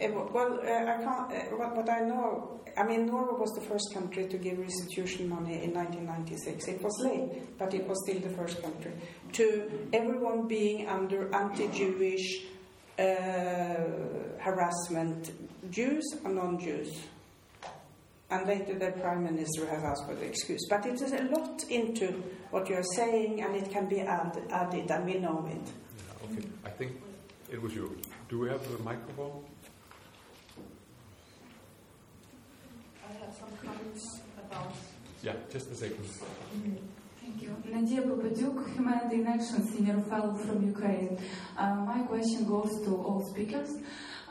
Uh, well, uh, I can't. Uh, what, what I know, I mean, Norway was the first country to give restitution money in 1996. It was late, but it was still the first country. To everyone being under anti-Jewish uh, harassment, Jews and non-Jews. And later the prime minister has asked for the excuse. But it is a lot into what you're saying, and it can be add, added, and we know it. Okay, I think it was you. Do we have the microphone? I have some comments about. Yeah, just a second. Thank you. Nadia Babadyuk, Humanity in Action, Senior Fellow from Ukraine. Uh, my question goes to all speakers.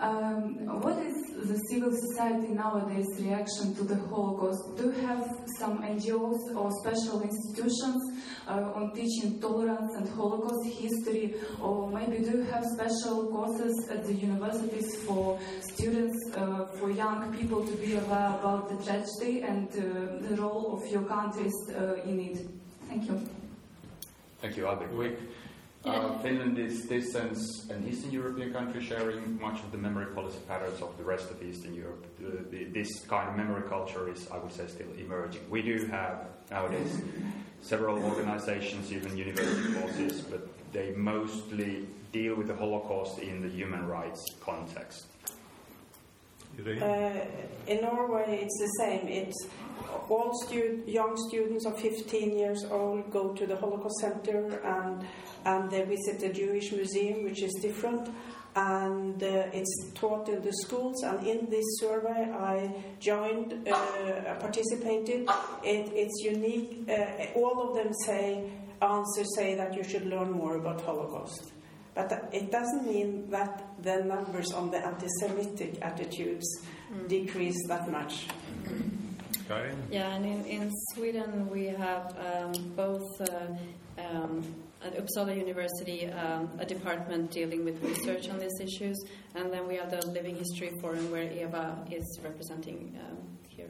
Um, what is the civil society nowadays reaction to the Holocaust? Do you have some NGOs or special institutions uh, on teaching tolerance and Holocaust history, or maybe do you have special courses at the universities for students, uh, for young people to be aware about the tragedy and uh, the role of your countries uh, in it? Thank you. Thank you. I'll be quick. Uh, Finland is this sense an Eastern European country sharing much of the memory policy patterns of the rest of Eastern Europe. The, the, this kind of memory culture is, I would say, still emerging. We do have nowadays several organizations, even university courses, but they mostly deal with the Holocaust in the human rights context. Uh, in Norway, it's the same. It's all stu- young students of 15 years old go to the Holocaust Center and and they visit the Jewish Museum, which is different. And uh, it's taught in the schools. And in this survey, I joined, uh, participated. It, it's unique. Uh, all of them say answers say that you should learn more about Holocaust. But it doesn't mean that the numbers on the anti-Semitic attitudes decrease that much. Karin? Yeah, and in, in Sweden we have um, both uh, um, at Uppsala University um, a department dealing with research on these issues, and then we have the Living History Forum where Eva is representing um, here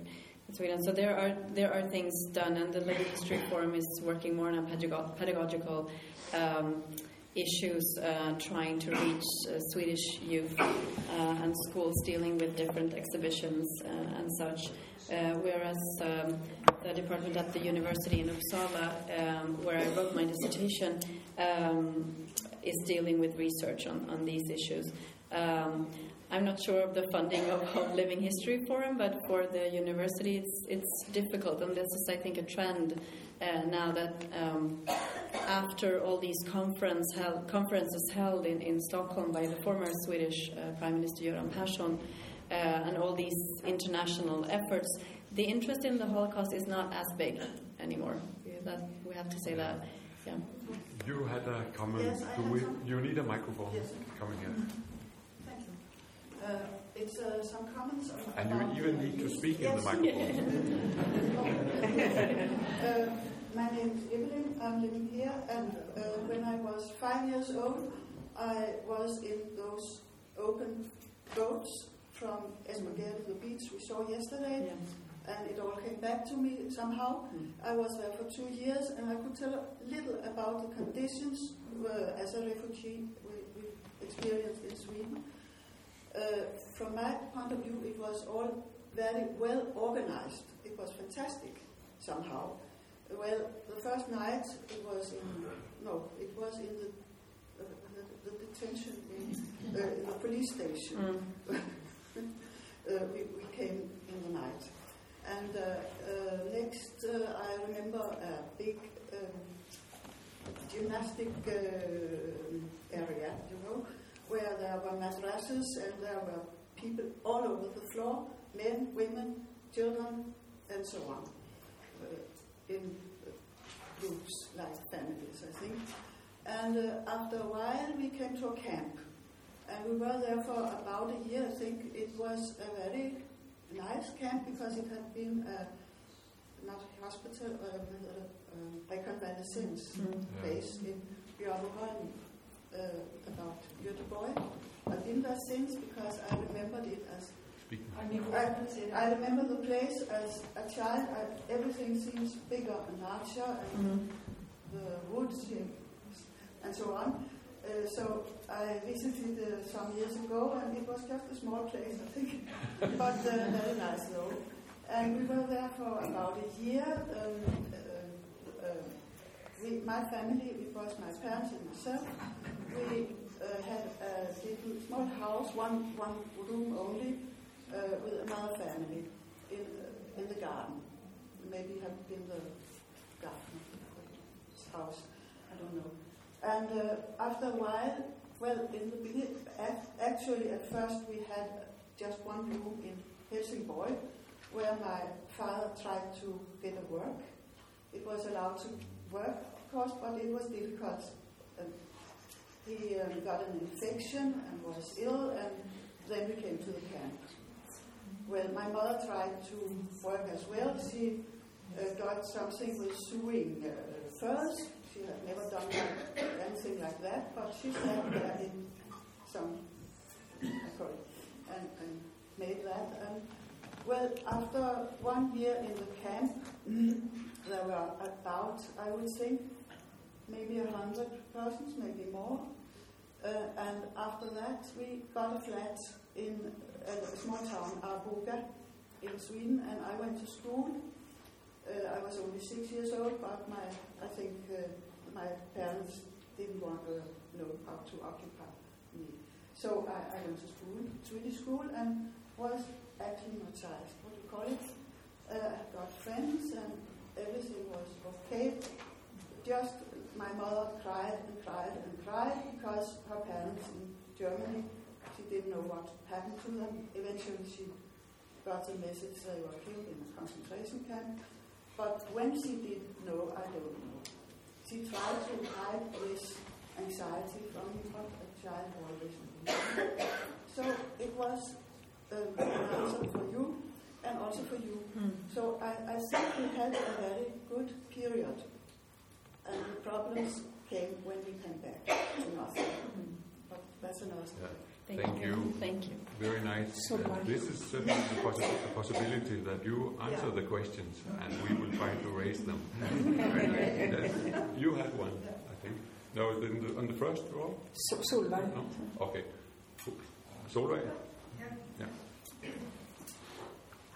in Sweden. So there are there are things done, and the Living History Forum is working more on a pedago- pedagogical. Um, issues uh, trying to reach uh, Swedish youth uh, and schools dealing with different exhibitions uh, and such. Uh, whereas um, the department at the university in Uppsala, um, where I wrote my dissertation, um, is dealing with research on, on these issues. Um, I'm not sure of the funding of, of Living History Forum, but for the university, it's it's difficult, and this is, I think, a trend uh, now that um, after all these conference held, conferences held in, in Stockholm by the former Swedish uh, Prime Minister Göran Persson uh, and all these international efforts, the interest in the Holocaust is not as big anymore. Yeah, That, we have to say that. Yeah. You had a comment. Yes, I Do we, you need a microphone Yes. coming here. Thank you. Uh, It's uh, some comments on. And you even need to speak in the microphone. (laughs) Uh, My name is Evelyn. I'm living here, and uh, when I was five years old, I was in those open boats from Esbjerg to the beach we saw yesterday, Yeah. and it all came back to me somehow. Mm. I was there for two years, and I could tell a little about the conditions uh, as a refugee we, we experienced in Sweden. uh, from my point of view, it was all very well organized. It was fantastic somehow. Well, the first night it was in no, it was in the uh, the, the, detention in, uh, in, the police station. Mm. (laughs) uh, we, we came in the night, and uh, uh, next I remember a big um, gymnastic area, you know, where there were mattresses and there were people all over the floor, men, women, children, and so on, uh, in groups like families, I think. And uh, after a while, we came to a camp, and we were there for about a year. I think it was a very nice camp because it had been a, not a hospital, uh, a, a reconvalescence mm. place in Bjørneholm, uh, about Göteborg. I didn't have since because I remembered it as I, I, remember the place as a child. I, everything seems bigger and larger, and mm-hmm. the woods and so on. Uh, so I visited uh, some years ago, and it was just a small place, I think, (laughs) but uh, very nice though. And we were there for about a year. Um, uh, uh, we, my family, it was my parents and myself. We uh, had a little small house, one one room only, uh, with another family in, in the garden. Maybe have been the garden house, I don't know. And uh, after a while, well, in the beginning, actually at first we had just one room in Helsingborg where my father tried to get a work. It was allowed to work, of course, but it was difficult. Um, he um, got an infection and was ill, and then we came to the camp. Well, my mother tried to work as well. She uh, got something with sewing uh, first. She had never done anything like that, but she sat there in some sorry, and, and made that. And well, after one year in the camp, (clears throat) there were about, I would think, maybe a hundred persons, maybe more. Uh, and after that, we got a flat in a small town, Arboga, in Sweden, and I went to school. Uh, I was only six years old, but my, I think uh, my parents didn't want to know how to occupy me. So I, I went to school, Swedish school, and was acclimatized, what do you call it? Uh, I got friends, and everything was okay. Just my mother cried and cried and cried because her parents in Germany didn't know what happened to them. Eventually, she got the message they were killed in a concentration camp. But when she did know, I don't know. She tried to hide this anxiety from me, but a child always So it was um, an answer for you and also for you. Mm. So I, I think we had a very good period. And the problems came when we came back to nothing. Mm. But that's another story. Yeah. Thank, Thank you. you. Thank you. Very nice. So uh, this is certainly a, possi (laughs) a, possibility that you answer yeah. the questions and we will try to raise them. yes. You had one, I think. No, the, on the first row? So, Solveig. No? Okay. Solveig? Yeah. yeah.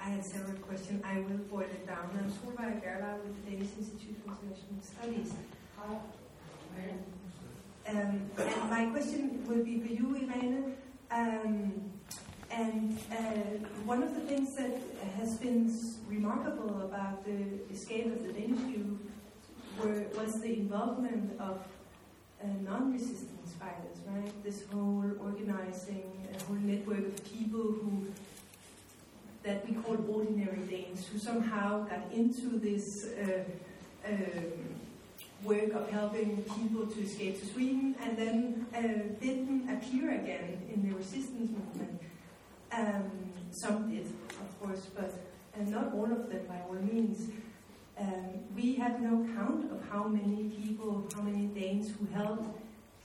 I had several questions. I will boil it down. I'm Solveig Gerlach with the Danish Institute for International Studies. Um, and my question will be for you, Irene. Um, and uh, one of the things that has been remarkable about the escape of the Danish was the involvement of uh, non-resistance fighters, right? This whole organizing, a whole network of people who that we call ordinary Danes, who somehow got into this uh, um, work of helping people to escape to Sweden and then uh, didn't appear again in the resistance movement. Um, some did, of course, but uh, not all of them by all means. Um, we have no count of how many people, how many Danes who helped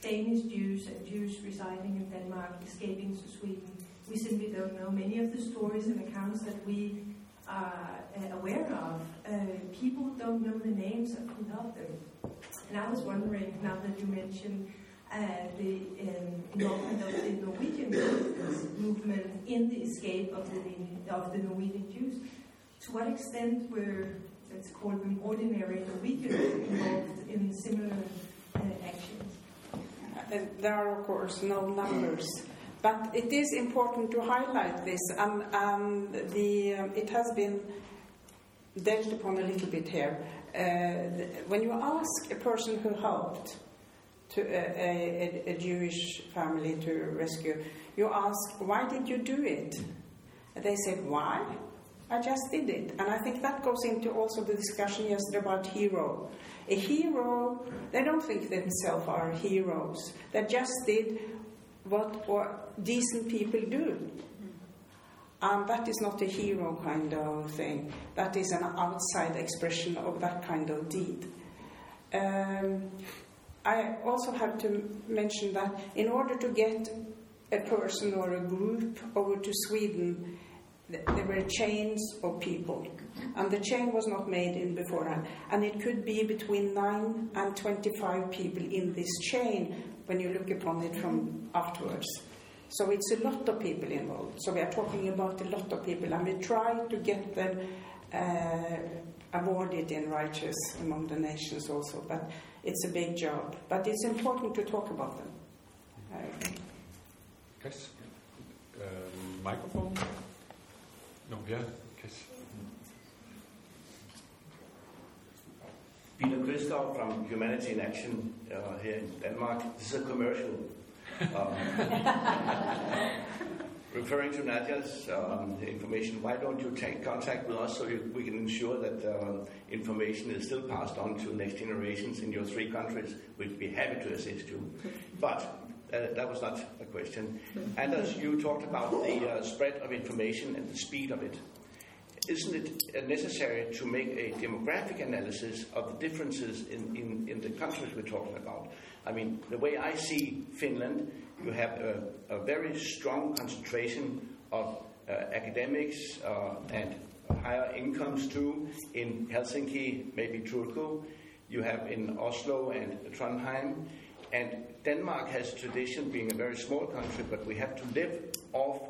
Danish Jews and Jews residing in Denmark escaping to Sweden. We simply don't know. Many of the stories and accounts that we uh, aware of, uh, people don't know the names of who helped them. And I was wondering, now that you mentioned uh, the um, involvement of the Norwegian movement in the escape of the, of the Norwegian Jews. To what extent were, let's call them ordinary Norwegians, involved in similar uh, actions? Uh, there are, of course, no numbers. But it is important to highlight this, and, and the, um, it has been dealt upon a little bit here. Uh, the, when you ask a person who helped to a, a, a, Jewish family to rescue, you ask, why did you do it? And they said, why? I just did it. And I think that goes into also the discussion yesterday about hero. A hero, they don't think themselves are heroes. They just did what, decent people do. And that is not a hero kind of thing. That is an outside expression of that kind of deed. Um, I also have to mention that in order to get a person or a group over to Sweden, there were chains of people. And the chain was not made in beforehand. And it could be between 9 and 25 people in this chain when you look upon it from afterwards. So it's a lot of people involved. So we are talking about a lot of people, and we try to get them uh, awarded in righteous among the nations also. But it's a big job. But it's important to talk about them. Uh. Um, microphone. No, yeah. Yes. Peter Christoph from Humanity in Action uh, here in Denmark. This is a commercial um, (laughs) referring to Nadia's um, information, why don't you take contact with us so you, we can ensure that uh, information is still passed on to next generations in your three countries? We'd be happy to assist you. But uh, that was not a question. And as you talked about the uh, spread of information and the speed of it, isn't it necessary to make a demographic analysis of the differences in, in, in the countries we're talking about? I mean, the way I see Finland, you have a, a very strong concentration of uh, academics uh, and higher incomes too in Helsinki, maybe Turku. You have in Oslo and Trondheim. And Denmark has tradition being a very small country, but we have to live off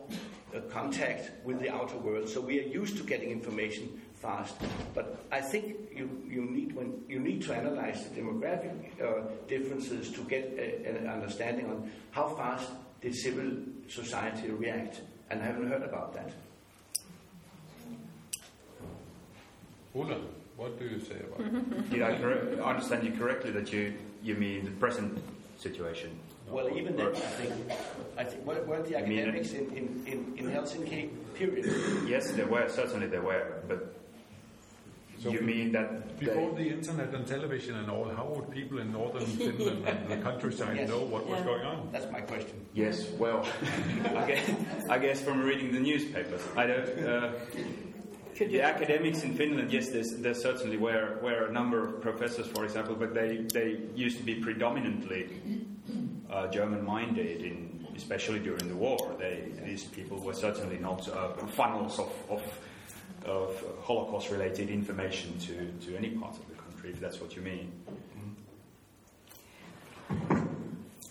contact with the outer world. So we are used to getting information fast. But I think you, you, need, when, you need to analyze the demographic uh, differences to get a, an understanding on how fast did civil society react. And I haven't heard about that. Oula, what do you say about it? (laughs) Did I understand you correctly that you, you mean the present situation? Well, even then, I think, I think were, were the academics in, in, in, in Helsinki, period? Yes, there were, certainly there were, but so you mean that before the internet and television and all, how would people in northern (laughs) Finland and the countryside yes. know what yeah. was going on? That's my question. Yes, well, (laughs) I, guess, I guess from reading the newspapers, I don't. Uh, the academics in Finland, yes, there certainly were, were a number of professors, for example, but they, they used to be predominantly uh, German-minded, in, especially during the war. They, these people were certainly not uh, funnels of, of, of Holocaust-related information to, to any part of the country, if that's what you mean.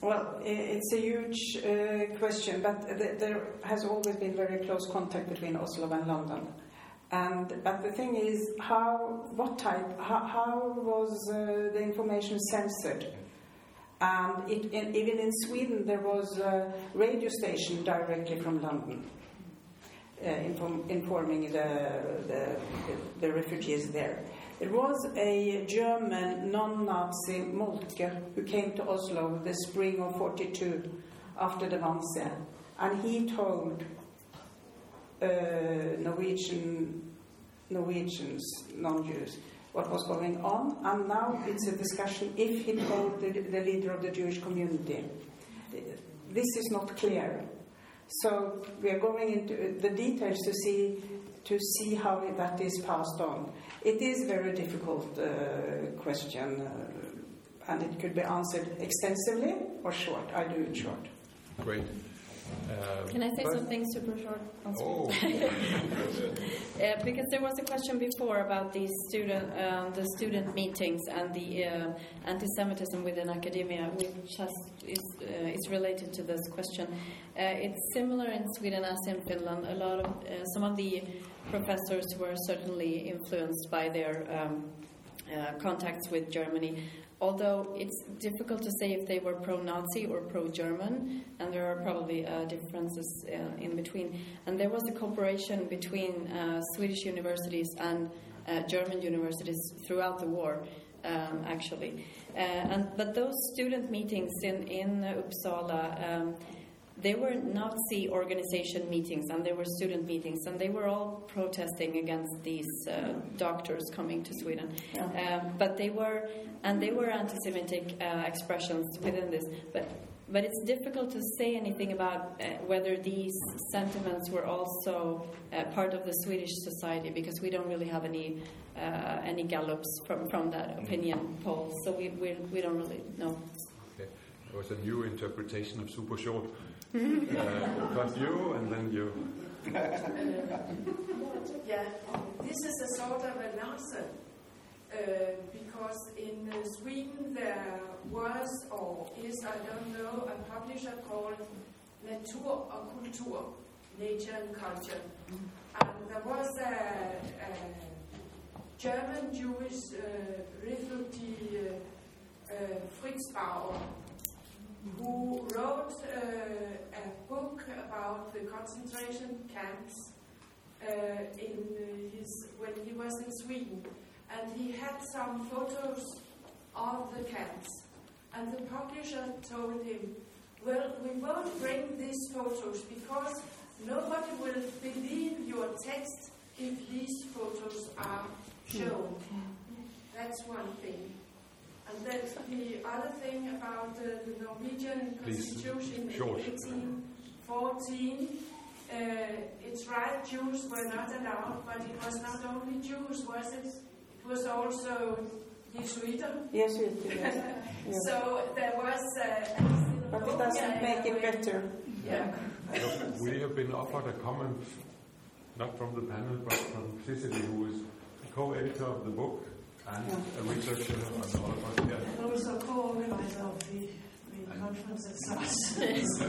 Well, it's a huge uh, question, but th- there has always been very close contact between Oslo and London. And but the thing is, how, what type, how, how was uh, the information censored? And it, even in Sweden, there was a radio station directly from London uh, inform, informing the, the, the, refugees there. There was a German non Nazi Moltke who came to Oslo in the spring of 42 after the Wannsee, and he told uh, Norwegian Norwegians, non Jews, what was going on, and now it's a discussion if he told the, the leader of the Jewish community. This is not clear. So we are going into the details to see to see how that is passed on. It is a very difficult uh, question, uh, and it could be answered extensively or short. I do it short. Great. Uh, Can I say something super short? Oh. (laughs) Uh, because there was a question before about the student, uh, the student meetings and the uh, anti-Semitism within academia, which has, is uh, is related to this question. Uh, it's similar in Sweden as in Finland. A lot of uh, some of the professors were certainly influenced by their um, uh, contacts with Germany. Although it's difficult to say if they were pro-Nazi or pro-German, and there are probably uh, differences uh, in between. And there was a cooperation between uh, Swedish universities and uh, German universities throughout the war, um, actually. Uh, and but those student meetings in in Uppsala. Um, they were Nazi organization meetings and they were student meetings, and they were all protesting against these uh, doctors coming to Sweden. Um, but they were, and they were anti-Semitic uh, expressions within this. But but it's difficult to say anything about uh, whether these sentiments were also uh, part of the Swedish society because we don't really have any uh, any Gallups from, from that opinion poll, so we, we we don't really know. Okay. There was a new interpretation of super short. Uh, you, and then you. (laughs) Yeah, this is a sort of an answer uh, because in uh, Sweden there was or is, I don't know, a publisher called Natur og Kultur, Nature and Culture. And there was a, a German Jewish uh, refugee, uh, uh, Fritz Bauer, who wrote uh, a book about the concentration camps uh, in his when he was in Sweden, and he had some photos of the camps. And the publisher told him, "Well, we won't bring these photos because nobody will believe your text if these photos are shown." That's one thing. And then the other thing about uh, the Norwegian Please, Constitution in 1814, uh, it's right, Jews were not allowed, but it was not only Jews, was it? It was also Jesuits. Yes, we do. Yes. Yeah. (laughs) So there was. Uh, But it doesn't make it better. Yeah. Look, we have been offered a comment, not from the panel, but from Cecilie, who is co-editor of the book and a researcher on the Holocaust. Yeah. And also co-organizer of the, the conference at SARS. (laughs)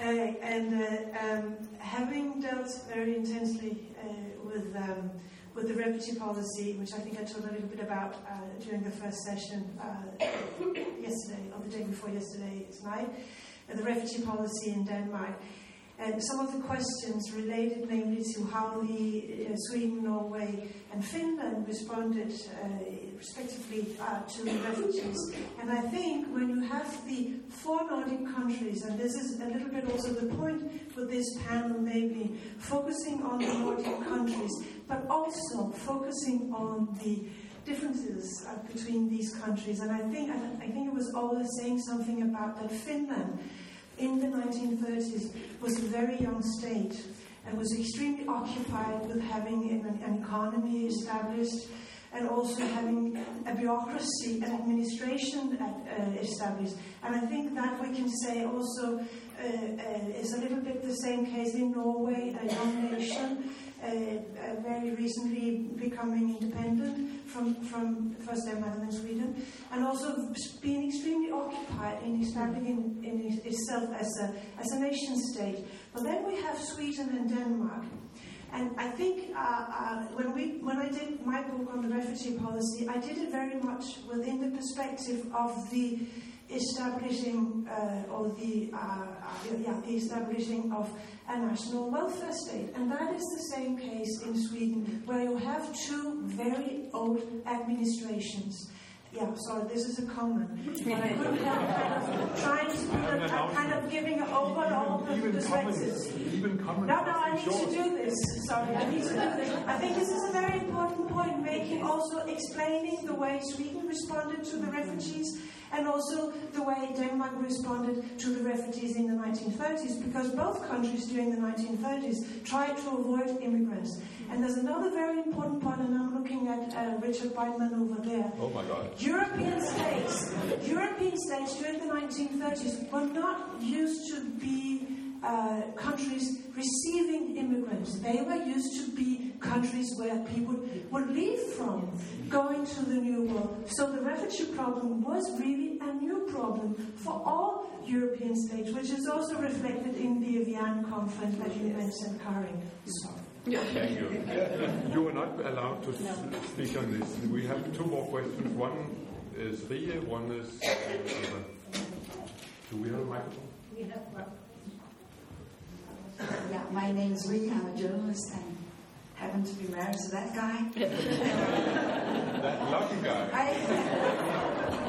uh, and uh, um, having dealt very intensely uh, with um, with the refugee policy, which I think I told a little bit about uh, during the first session uh, (coughs) yesterday, or the day before yesterday tonight, uh, the refugee policy in Denmark. Some of the questions related mainly to how the uh, Sweden, Norway, and Finland responded uh, respectively uh, to the refugees. And I think when you have the four Nordic countries, and this is a little bit also the point for this panel, maybe focusing on the Nordic countries, but also focusing on the differences uh, between these countries. And I think I, I think it was Oula saying something about that Finland in the 1930s was a very young state and was extremely occupied with having an, economy established and also having a bureaucracy and administration at, uh, established. And I think that we can say also uh, uh, is a little bit the same case in Norway, a young nation. Uh, uh, very recently becoming independent from, from first Denmark and then Sweden, and also being extremely occupied in establishing in itself as a, as a nation state. But then we have Sweden and Denmark. And I think uh, uh, when, we, when I did my book on the refugee policy, I did it very much within the perspective of the establishing uh, or the uh, uh, yeah, the establishing of a national welfare state, and that is the same case in Sweden, where you have two very old administrations. Yeah, sorry, this is a comment. But I couldn't help kind of trying to do the, uh, kind of giving an overall Even perspective. comments, even comments. No, no, I need be to do this. Sorry, I need to do this. I think this is a very important point, making also explaining the way Sweden responded to the refugees and also the way Denmark responded to the refugees in the 1930s, because both countries during the 1930s tried to avoid immigrants. And there's another very important point, and I'm looking at uh, Richard Breitman over there. Oh my God. European states, European states during the 1930s were not used to be uh, countries receiving immigrants. They were used to be countries where people would leave from, going to the New World. So the refugee problem was really a new problem for all European states, which is also reflected in the Evian conference that you mentioned, Karin. So. Thank you. You are not allowed to s- speak on this. We have two more questions. One is Rie, one is. Uh, do we have a microphone? Yeah, my name is Ree. I'm a journalist and happen to be married to that guy. (laughs) That lucky guy. I,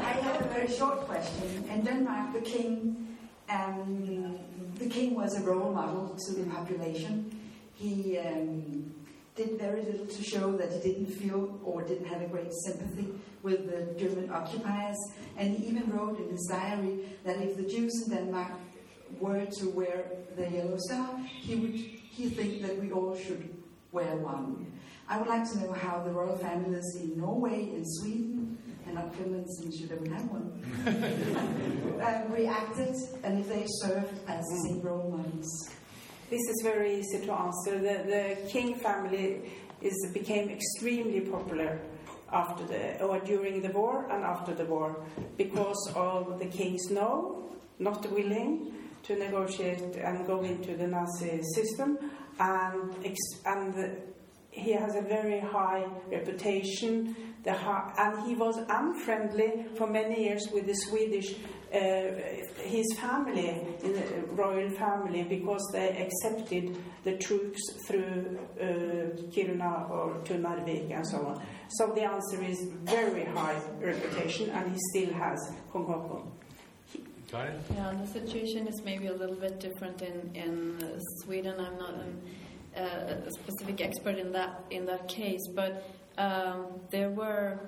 I have a very short question. In Denmark, the king, um, the king was a role model to the population. He um, did very little to show that he didn't feel or didn't have a great sympathy with the German occupiers. And he even wrote in his diary that if the Jews in Denmark were to wear the yellow star, he would he think that we all should wear one. I would like to know how the royal families in Norway, in Sweden, and not Finland since you don't have one, (laughs) uh, reacted and if they served as same role models. This is very easy to answer. The, the king family is, became extremely popular after the or during the war and after the war because of the king's no, not willing to negotiate and go into the Nazi system, and and he has a very high reputation. The hi- and he was unfriendly for many years with the Swedish, uh, his family, the royal family, because they accepted the troops through uh, Kiruna or to Narvik and so on. So the answer is very high reputation, and he still has Kong Yeah, the situation is maybe a little bit different in in Sweden. I'm not uh, a specific expert in that in that case, but um, there were,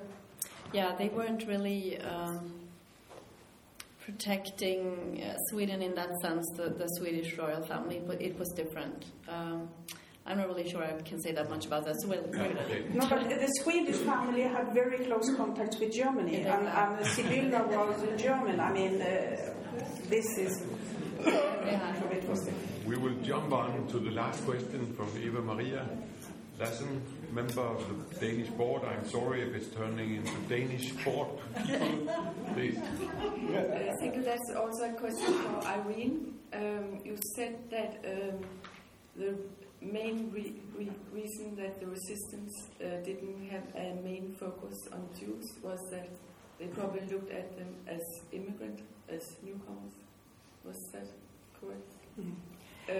yeah, they weren't really um, protecting uh, Sweden in that sense. The, the Swedish royal family, but it was different. Um, I'm not really sure I can say that much about that. So we'll, we'll No, but the Swedish family had very close contacts with Germany, and, and Sibylla was a German. I mean, uh, this is. It was We will jump on to the last question from Eva Maria Lassen, member of the Danish board. I'm sorry if it's turning into Danish board people. Please. I think that's also a question for Irene. Um, you said that um, the main re- re- reason that the resistance uh, didn't have a main focus on Jews was that they probably looked at them as immigrant, as newcomers. Was that correct? Uh,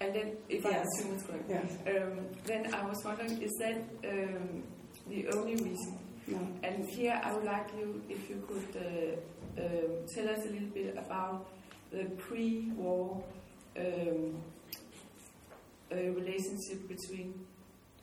and then, if I Yes. assume it's correct, Yes. um, then I was wondering, is that um, the only reason? No. And here I would like you, if you could uh, um, tell us a little bit about the pre-war um, uh, relationship between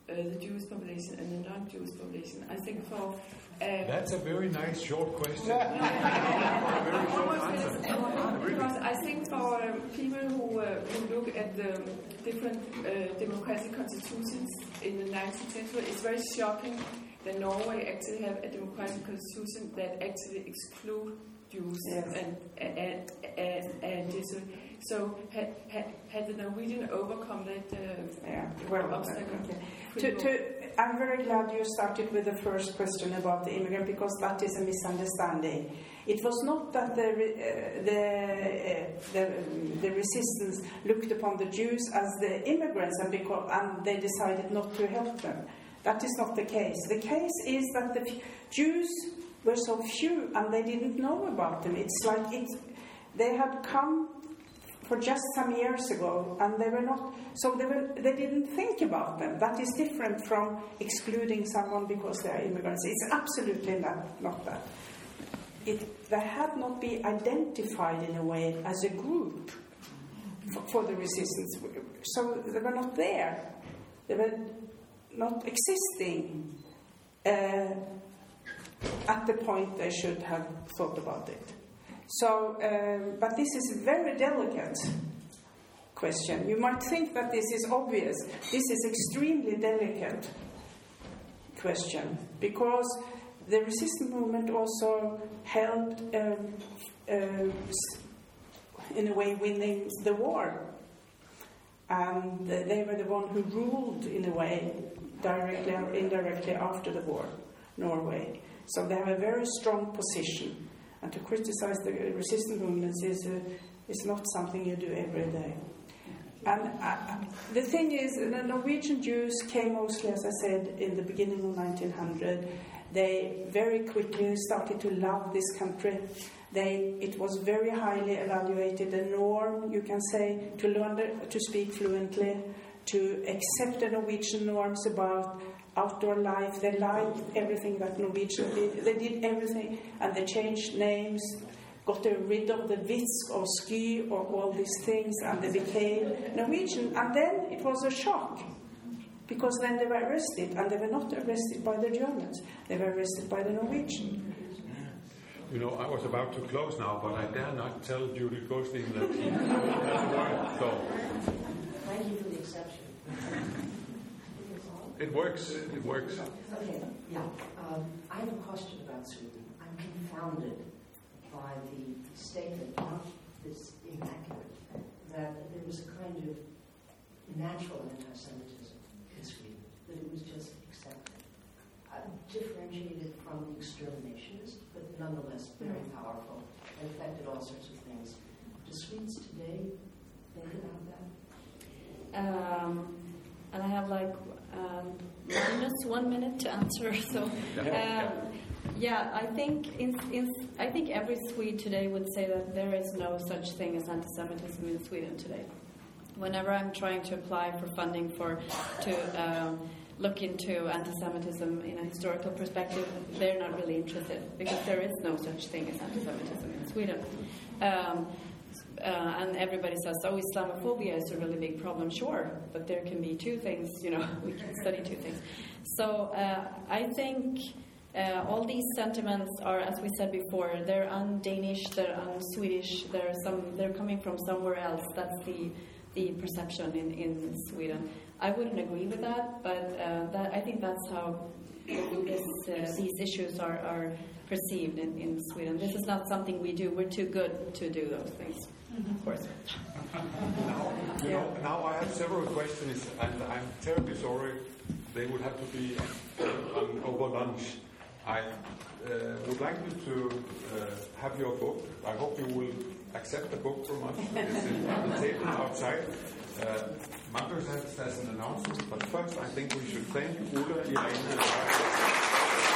uh, the Jewish population and the non-Jewish population. I think for uh, That's a very nice short question. (laughs) very short answer. because I think for um, people who, uh, who look at the different uh, democratic constitutions in the 19th century, it's very shocking that Norway actually have a democratic constitution that actually exclude Jews Yes. and and and, and Jesuit. So had, had, had the Norwegian overcome that uh, Yeah, well, obstacle? okay. To, to, I'm very glad you started with the first question about the immigrant because that is a misunderstanding. It was not that the, uh, the, uh, the, the resistance looked upon the Jews as the immigrants and, because, and they decided not to help them. That is not the case. The case is that the Jews were so few and they didn't know about them. It's like it, they had come for just some years ago, and they were not. So they were. They didn't think about them. That is different from excluding someone because they are immigrants. It's absolutely not, not that. It, they had not been identified in a way as a group for, for the resistance. So they were not there. They were not existing uh, at the point they should have thought about it. So, um, but this is a very delicate question. You might think that this is obvious. This is extremely delicate question because the resistance movement also helped, um, uh, in a way, winning the war. And they were the one who ruled, in a way, directly or indirectly after the war, Norway. So they have a very strong position. And to criticize the resistance movements is, uh, is not something you do every day. And uh, the thing is, the Norwegian Jews came mostly, as I said, in the beginning of 1900. They very quickly started to love this country. They, it was very highly evaluated, a norm, you can say, to learn to speak fluently, to accept the Norwegian norms about outdoor life. They liked everything that Norwegian did. They did everything, and they changed names, got rid of the Vitz or Ski or all these things, and they became Norwegian. And then it was a shock because then they were arrested, and they were not arrested by the Germans, they were arrested by the Norwegians. You know, I was about to close now, but I dare not tell Judy Goldstein that she (laughs) has So. Thank you for the exception. It works. It works. Okay, yeah. Um, I have a question about Sweden. I'm confounded by the statement, not this inaccurate, that there was a kind of natural anti-Semitism in Sweden, that it was just accepted. Uh, differentiated from the exterminationist, but nonetheless very powerful and affected all sorts of things. Do Swedes today think about that? Um, and I have like um, minus one minute to answer. (laughs) So, um, yeah, I think in, in, I think every Swede today would say that there is no such thing as anti-Semitism in Sweden today. Whenever I'm trying to apply for funding for to um, look into anti-Semitism in a historical perspective, they're not really interested because there is no such thing as anti-Semitism in Sweden. Uh, and everybody says, oh, Islamophobia is a really big problem. Sure, but there can be two things, you know, (laughs) we can study two things. So uh, I think uh, all these sentiments are, as we said before, they're un-Danish, they're un-Swedish, they're, some, they're coming from somewhere else. That's the, the perception in, in Sweden. I wouldn't agree with that, but uh, that, I think that's how this, uh, these issues are, are perceived in, in Sweden. This is not something we do. We're too good to do those things of course. now, you know, now I have several questions, and I'm terribly sorry they would have to be on, over lunch. I uh, would like you to uh, have your book. I hope you will accept the book from us. It's on the table outside. Uh, Magnus has, has an announcement, but first I think we should thank Oula, Irene,